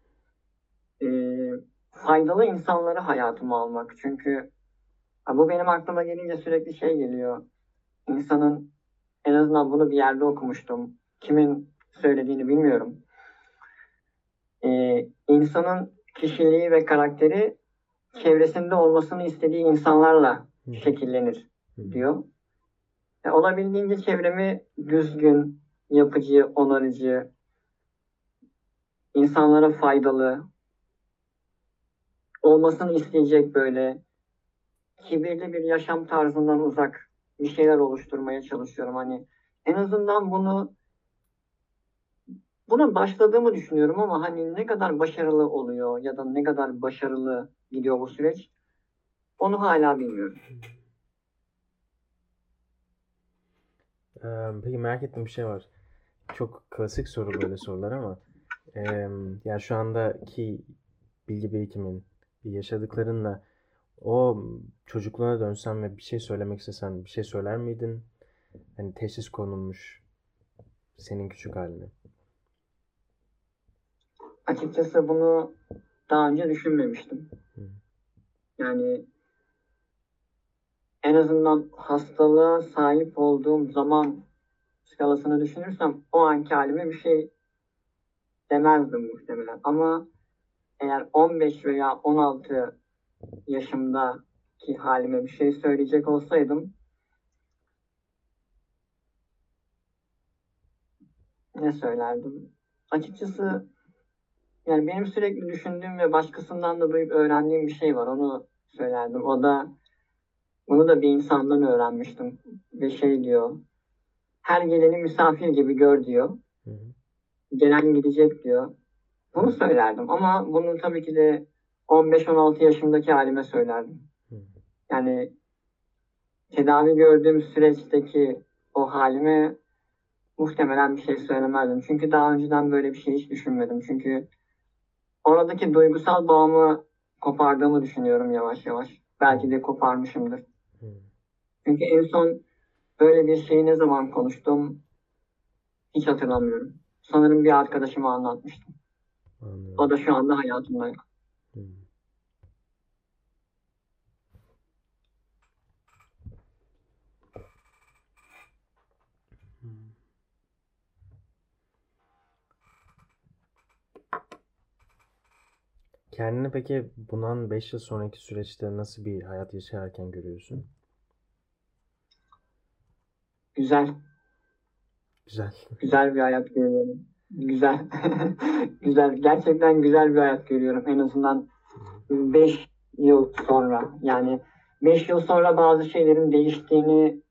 eee, faydalı insanları hayatıma almak. Çünkü bu benim aklıma gelince sürekli şey geliyor. İnsanın en azından bunu bir yerde okumuştum. Kimin söylediğini bilmiyorum. Eee insanın kişiliği ve karakteri çevresinde olmasını istediği insanlarla şekillenir diyor. E, olabildiğince çevremi düzgün, yapıcı, onarıcı, insanlara faydalı olmasını isteyecek böyle kibirli bir yaşam tarzından uzak bir şeyler oluşturmaya çalışıyorum. Hani en azından bunu buna başladığımı düşünüyorum ama hani ne kadar başarılı oluyor ya da ne kadar başarılı gidiyor bu süreç onu hala bilmiyorum. Peki merak ettiğim bir şey var. Çok klasik soru böyle sorular ama eee yani şu andaki bilgi birikimin, yaşadıklarınla o çocukluğuna dönsen ve bir şey söylemek istesen bir şey söyler miydin? Hani teşhis konulmuş senin küçük haline. Açıkçası bunu daha önce düşünmemiştim. Yani en azından hastalığa sahip olduğum zaman skalasını düşünürsem o anki halime bir şey demezdim muhtemelen. Ama eğer 15 veya 16 yaşımdaki halime bir şey söyleyecek olsaydım ne söylerdim? Açıkçası yani benim sürekli düşündüğüm ve başkasından da duyup öğrendiğim bir şey var. Onu söylerdim. O da bunu da bir insandan öğrenmiştim. Ve şey diyor. Her geleni misafir gibi gör diyor. Hı hı. Gelen gidecek diyor. Bunu söylerdim. Ama bunu tabii ki de 15-16 yaşındaki halime söylerdim. Hı. Yani tedavi gördüğüm süreçteki o halime muhtemelen bir şey söylemezdim. Çünkü daha önceden böyle bir şey hiç düşünmedim. Çünkü oradaki duygusal bağımı kopardığımı düşünüyorum yavaş yavaş. Belki de koparmışımdır. Hı. Çünkü en son böyle bir şeyi ne zaman konuştum hiç hatırlamıyorum. Sanırım bir arkadaşıma anlatmıştım. Anlıyorum. O da şu anda hayatımda yok. Hı. Hı. Kendini peki bundan 5 yıl sonraki süreçte nasıl bir hayat yaşarken görüyorsun? Güzel, Güzel. güzel bir hayat görüyorum. Güzel. güzel. Gerçekten güzel bir hayat görüyorum. En azından 5 yıl sonra. Yani 5 yıl sonra bazı şeylerin değiştiğini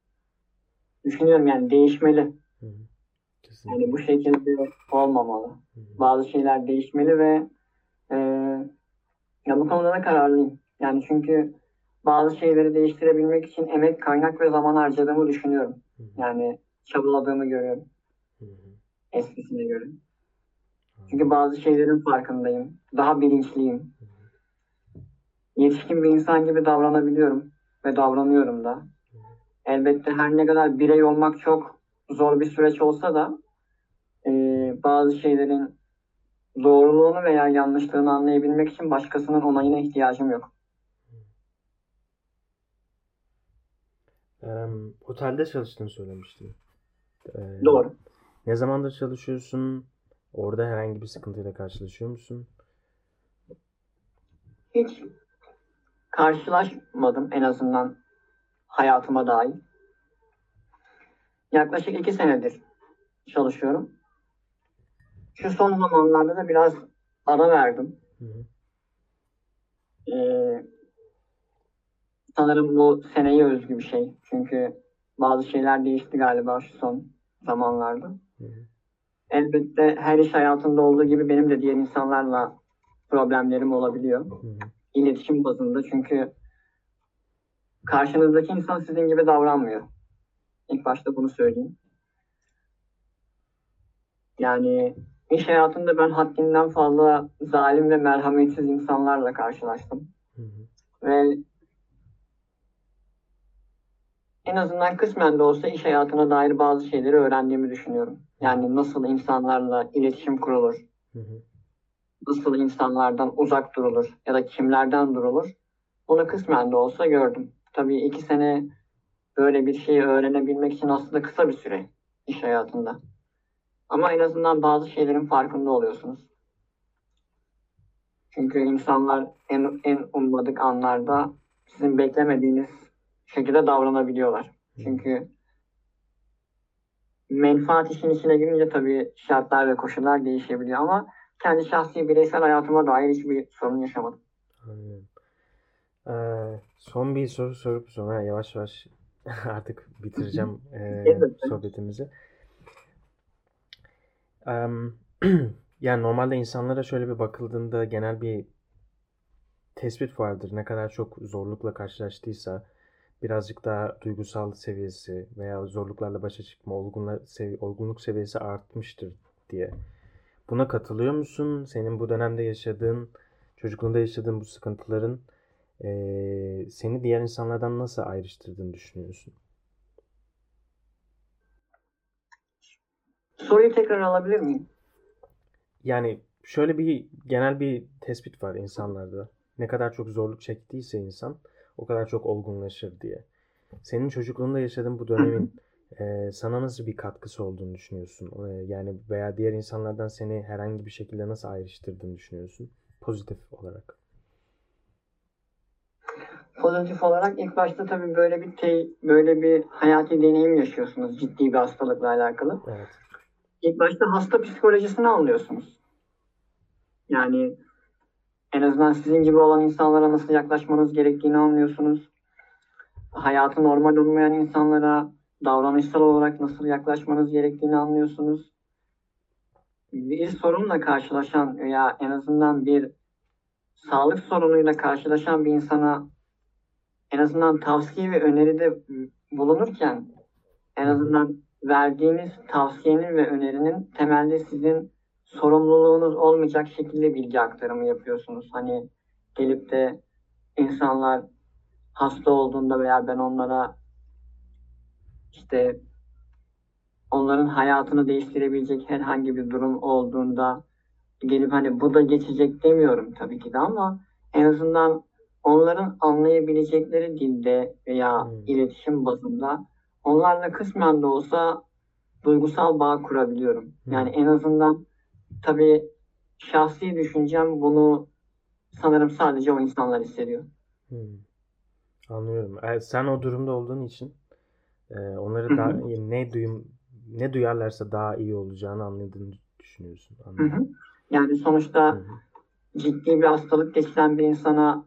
düşünüyorum. Yani değişmeli. Hı. Yani bu şekilde olmamalı. Hı hı. Bazı şeyler değişmeli ve e, ya bu konuda da kararlıyım. Yani çünkü bazı şeyleri değiştirebilmek için emek, kaynak ve zaman harcadığımı düşünüyorum. Hı hı. Yani çabaladığımı görüyorum Hı hı. eskisine göre. Çünkü bazı şeylerin farkındayım. Daha bilinçliyim. Yetişkin bir insan gibi davranabiliyorum ve davranıyorum da. Elbette her ne kadar birey olmak çok zor bir süreç olsa da e, bazı şeylerin doğruluğunu veya yanlışlığını anlayabilmek için başkasının onayına ihtiyacım yok. Em, otelde çalıştığını söylemiştin. Ee, Doğru. Ne zamandır çalışıyorsun? Orada herhangi bir sıkıntıyla karşılaşıyor musun? Hiç karşılaşmadım en azından hayatıma dair. Yaklaşık iki senedir çalışıyorum. Şu son zamanlarda da biraz ara verdim. Hı hı. Ee, sanırım bu seneye özgü bir şey. Çünkü bazı şeyler değişti galiba şu son zamanlarda. Hı hı. Elbette her iş hayatında olduğu gibi benim de diğer insanlarla problemlerim olabiliyor. Hı hı. İletişim bazında çünkü karşınızdaki insan sizin gibi davranmıyor. İlk başta bunu söyleyeyim. Yani iş hayatında ben haddinden fazla zalim ve merhametsiz insanlarla karşılaştım. Hı hı. Ve en azından kısmen de olsa iş hayatına dair bazı şeyleri öğrendiğimi düşünüyorum. Yani nasıl insanlarla iletişim kurulur, Hı hı. nasıl insanlardan uzak durulur ya da kimlerden durulur. Bunu kısmen de olsa gördüm. Tabii iki sene böyle bir şeyi öğrenebilmek için aslında kısa bir süre iş hayatında. Ama en azından bazı şeylerin farkında oluyorsunuz. Çünkü insanlar en, en ummadık anlarda sizin beklemediğiniz şekilde davranabiliyorlar. Çünkü menfaat işin içine girince tabii şartlar ve koşullar değişebiliyor ama kendi şahsi bireysel hayatıma dair hiçbir sorun yaşamadım. Anlıyorum. Ee, son bir soru sorup sonra yavaş yavaş artık bitireceğim e, sohbetimizi. Yani normalde insanlara şöyle bir bakıldığında genel bir tespit vardır. Ne kadar çok zorlukla karşılaştıysa birazcık daha duygusal seviyesi veya zorluklarla başa çıkma, olgunla, sev- olgunluk seviyesi artmıştır diye. Buna katılıyor musun? Senin bu dönemde yaşadığın, çocukluğunda yaşadığın bu sıkıntıların eee, seni diğer insanlardan nasıl ayrıştırdığını düşünüyorsun? Soruyu tekrar alabilir miyim? Yani şöyle bir genel bir tespit var insanlarda. Ne kadar çok zorluk çektiyse insan o kadar çok olgunlaşır diye. Senin çocukluğunda yaşadığın bu dönemin eee, sana nasıl bir katkısı olduğunu düşünüyorsun? Eee, yani veya diğer insanlardan seni herhangi bir şekilde nasıl ayrıştırdığını düşünüyorsun? Pozitif olarak. Pozitif olarak ilk başta tabii böyle bir te- böyle bir hayati deneyim yaşıyorsunuz ciddi bir hastalıkla alakalı. Evet. İlk başta hasta psikolojisini anlıyorsunuz. Yani en azından sizin gibi olan insanlara nasıl yaklaşmanız gerektiğini anlıyorsunuz. Hayatı normal olmayan insanlara davranışsal olarak nasıl yaklaşmanız gerektiğini anlıyorsunuz. Bir sorunla karşılaşan veya en azından bir sağlık sorunuyla karşılaşan bir insana en azından tavsiye ve öneride bulunurken en azından verdiğiniz tavsiyenin ve önerinin temelde sizin sorumluluğunuz olmayacak şekilde bilgi aktarımı yapıyorsunuz. Hani gelip de insanlar hasta olduğunda veya ben onlara işte onların hayatını değiştirebilecek herhangi bir durum olduğunda gelip hani bu da geçecek demiyorum tabii ki de ama en azından onların anlayabilecekleri dilde veya Hmm. iletişim bazında onlarla kısmen de olsa duygusal bağ kurabiliyorum. Yani en azından tabii şahsi düşüncem bunu sanırım sadece o insanlar hissediyor. Hmm. Anlıyorum. E, sen o durumda olduğun için e, onları daha ne duyum ne duyarlarsa daha iyi olacağını anladığını düşünüyorsun. Hı hı. Yani sonuçta Hı hı. ciddi bir hastalık geçiren bir insana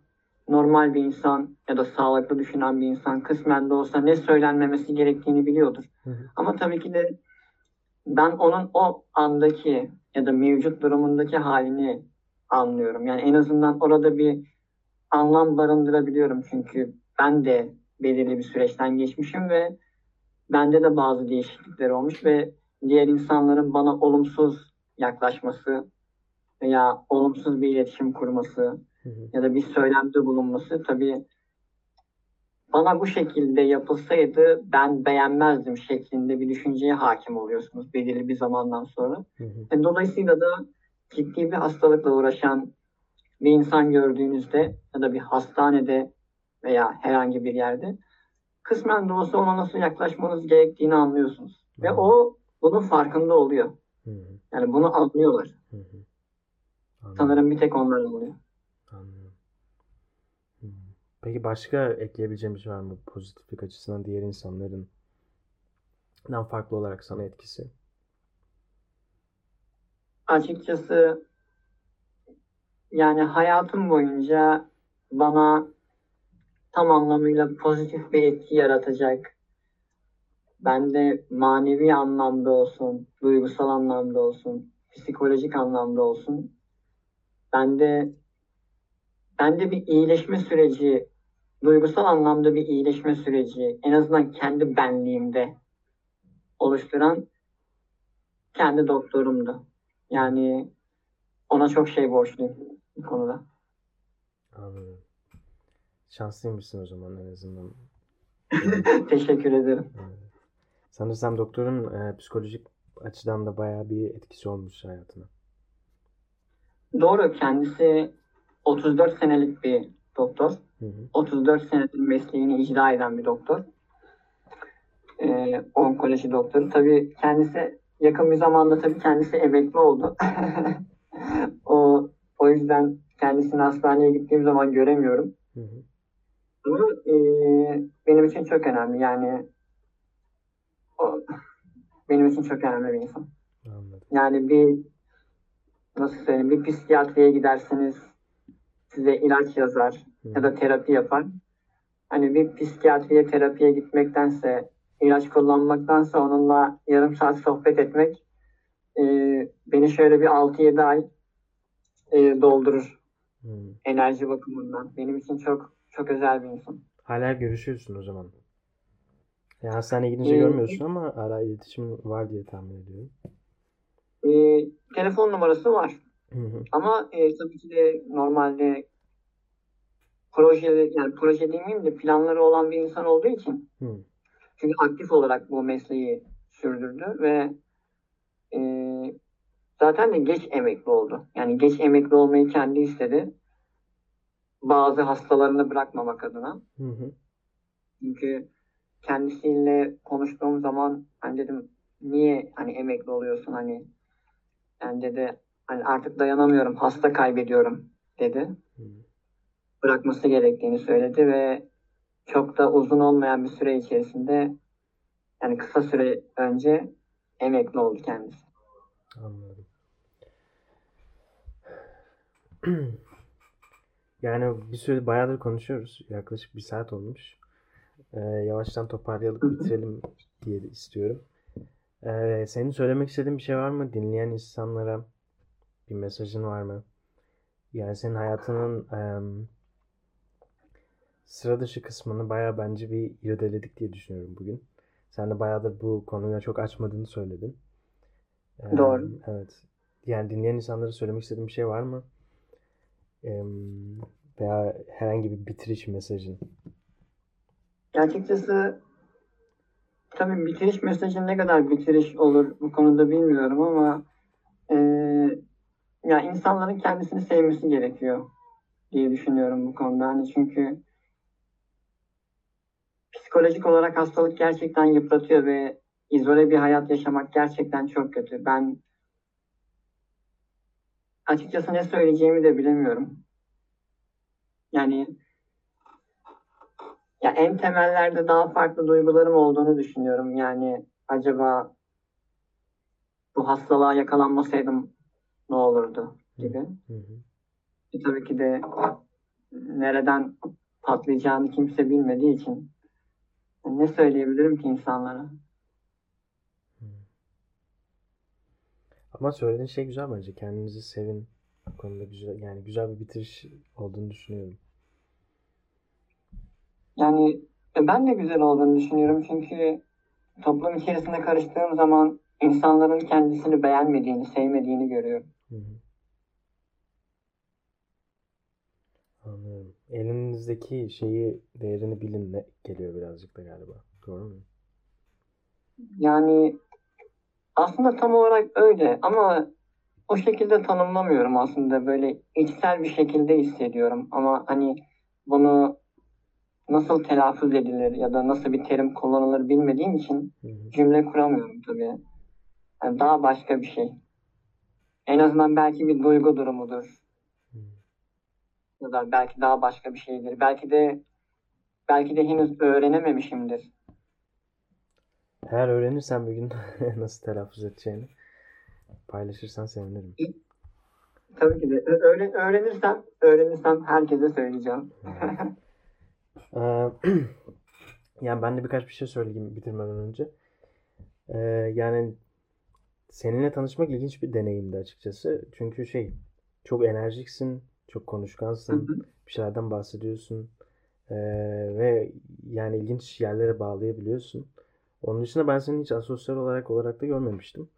normal bir insan ya da sağlıklı düşünen bir insan kısmen de olsa ne söylenmemesi gerektiğini biliyordur. Hı hı. Ama tabii ki de ben onun o andaki ya da mevcut durumundaki halini anlıyorum. Yani en azından orada bir anlam barındırabiliyorum çünkü ben de belirli bir süreçten geçmişim ve bende de bazı değişiklikler olmuş ve diğer insanların bana olumsuz yaklaşması veya olumsuz bir iletişim kurması Hı hı. ya da bir söylemde bulunması tabii bana bu şekilde yapılsaydı ben beğenmezdim şeklinde bir düşünceye hakim oluyorsunuz belirli bir zamandan sonra. Hı hı. E, Dolayısıyla da ciddi bir hastalıkla uğraşan bir insan gördüğünüzde ya da bir hastanede veya herhangi bir yerde kısmen de olsa ona nasıl yaklaşmanız gerektiğini anlıyorsunuz. Ve Anladım. o bunun farkında oluyor. Hı hı. Yani bunu anlıyorlar. Hı hı. Anladım. Sanırım bir tek onlar anlıyor. Peki başka ekleyebileceğim bir şey var mı? Pozitiflik açısından diğer insanların farklı olarak sana etkisi. Açıkçası yani hayatım boyunca bana tam anlamıyla pozitif bir etki yaratacak. Bende manevi anlamda olsun, duygusal anlamda olsun, psikolojik anlamda olsun. Bende bende bir iyileşme süreci, duygusal anlamda bir iyileşme süreci, en azından kendi benliğimde oluşturan kendi doktorumdu. Yani ona çok şey borçluyum bu konuda. Anladım. Şanslıymışsın o zaman en azından. Teşekkür ederim. Evet. Sanırsam doktorun e, psikolojik açıdan da bayağı bir etkisi olmuş hayatına. Doğru, kendisi 34 senelik bir doktor. Hı hı. 34 senedir mesleğini icra eden bir doktor. Ee, onkoloji doktoru. Tabii kendisi yakın bir zamanda tabii kendisi emekli oldu. o o yüzden kendisini hastaneye gittiğim zaman göremiyorum. Hı hı. Ama e, benim için çok önemli. Yani o benim için çok önemli bir insan. Anladım. Yani bir nasıl söyleyeyim bir psikiyatriye giderseniz size ilaç yazar ya da terapi yapar. Hani bir psikiyatriye terapiye gitmektense ilaç kullanmaktansa onunla yarım saat sohbet etmek e, beni şöyle bir 6-7 ay e, doldurur hı. enerji bakımından. Benim için çok çok özel bir insan. Hala görüşüyorsun o zaman. Ya hastaneye gidince Ee, görmüyorsun ama hala iletişim var diye tahmin ediyorum. E, telefon numarası var. Hı hı. Ama e, tabii ki de normalde proje yani proje demeyeyim de planları olan bir insan olduğu için Hı. çünkü aktif olarak bu mesleği sürdürdü ve e, zaten de geç emekli oldu. Yani geç emekli olmayı kendi istedi. Bazı hastalarını bırakmamak adına. Hı hı. Çünkü kendisiyle konuştuğum zaman hani dedim niye hani emekli oluyorsun hani yani dedi hani artık dayanamıyorum hasta kaybediyorum dedi. Bırakması gerektiğini söyledi ve çok da uzun olmayan bir süre içerisinde yani kısa süre önce emekli oldu kendisi. Anladım. Yani bir süre bayağıdır konuşuyoruz. Yaklaşık bir saat olmuş. Ee, yavaştan toparlayalım, bitirelim diye istiyorum. Ee, senin söylemek istediğin bir şey var mı? Dinleyen insanlara bir mesajın var mı? Yani senin hayatının em, sıra dışı kısmını bayağı bence bir irdeledik diye düşünüyorum bugün. Sen de bayağıdır bu konuya çok açmadığını söyledin. Em, Doğru. evet. Yani dinleyen insanlara söylemek istediğin bir şey var mı? Em, veya herhangi bir bitiriş mesajın. Açıkçası tabii bitiriş mesajı ne kadar bitiriş olur bu konuda bilmiyorum ama e, ya insanların kendisini sevmesi gerekiyor diye düşünüyorum bu konuda. Hani çünkü psikolojik olarak hastalık gerçekten yıpratıyor ve izole bir hayat yaşamak gerçekten çok kötü. Ben açıkçası ne söyleyeceğimi de bilemiyorum. Yani ya en temellerde daha farklı duygularım olduğunu düşünüyorum. Yani acaba bu hastalığa yakalanmasaydım ne olurdu gibi. Hı hı. E, tabii ki de nereden patlayacağını kimse bilmediği için ne söyleyebilirim ki insanlara? Ama söylediğin şey güzel bence. Kendinizi sevin. Bu konuda güzel yani güzel bir bitiriş olduğunu düşünüyorum. Yani e, ben de güzel olduğunu düşünüyorum çünkü toplum içerisinde karıştığım zaman insanların kendisini beğenmediğini, sevmediğini görüyorum. Hı hı. Anlıyorum. Elinizdeki şeyi değerini bilin ne geliyor birazcık da galiba. Doğru mu? Yani aslında tam olarak öyle ama o şekilde tanımlamıyorum aslında. Böyle içsel bir şekilde hissediyorum ama hani bunu nasıl telaffuz edilir ya da nasıl bir terim kullanılır bilmediğim için cümle kuramıyorum tabii. Yani daha başka bir şey. En azından belki bir duygu durumudur. Da belki daha başka bir şeydir. Belki de belki de henüz öğrenememişimdir. Eğer öğrenirsen bir gün nasıl telaffuz edeceğini paylaşırsan sevinirim. Tabii ki de öğren öğrenirsem öğrenirsem herkese söyleyeceğim. Ee, yani ben de birkaç bir şey söyleyeyim bitirmeden önce. Ee, yani seninle tanışmak ilginç bir deneyimdi açıkçası. Çünkü şey çok enerjiksin, çok Hı konuşkansın, hı. bir şeylerden bahsediyorsun Ee, ve yani ilginç yerlere bağlayabiliyorsun. Onun dışında ben seni hiç asosyal olarak olarak da görmemiştim.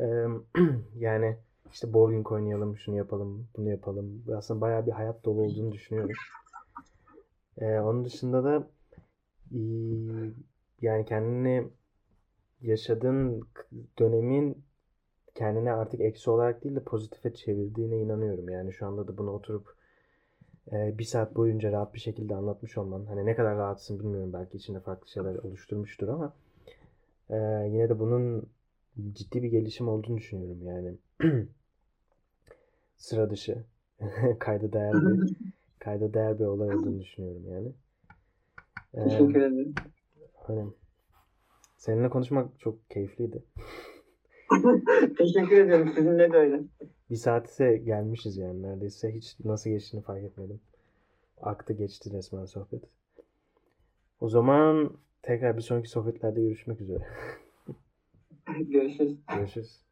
Ee, yani işte bowling oynayalım, şunu yapalım, bunu yapalım. Aslında bayağı bir hayat dolu olduğunu düşünüyorum. Ee, onun dışında da yani kendini yaşadığın dönemin kendine artık eksi olarak değil de pozitife çevirdiğine inanıyorum. Yani şu anda da bunu oturup e, bir saat boyunca rahat bir şekilde anlatmış olman. Hani ne kadar rahatsın bilmiyorum. Belki içinde farklı şeyler oluşturmuştur ama e, yine de bunun ciddi bir gelişim olduğunu düşünüyorum. Yani sıra dışı, kayda değer bir kayda değer bir olay olduğunu düşünüyorum yani. Teşekkür ederim. öyle. Seninle konuşmak çok keyifliydi. Teşekkür ederim. Sizinle de öyle. Bir saate gelmişiz yani neredeyse. Hiç nasıl geçtiğini fark etmedim. Aktı geçti resmen sohbet. O zaman tekrar bir sonraki sohbetlerde görüşmek üzere. Görüşürüz. Görüşürüz.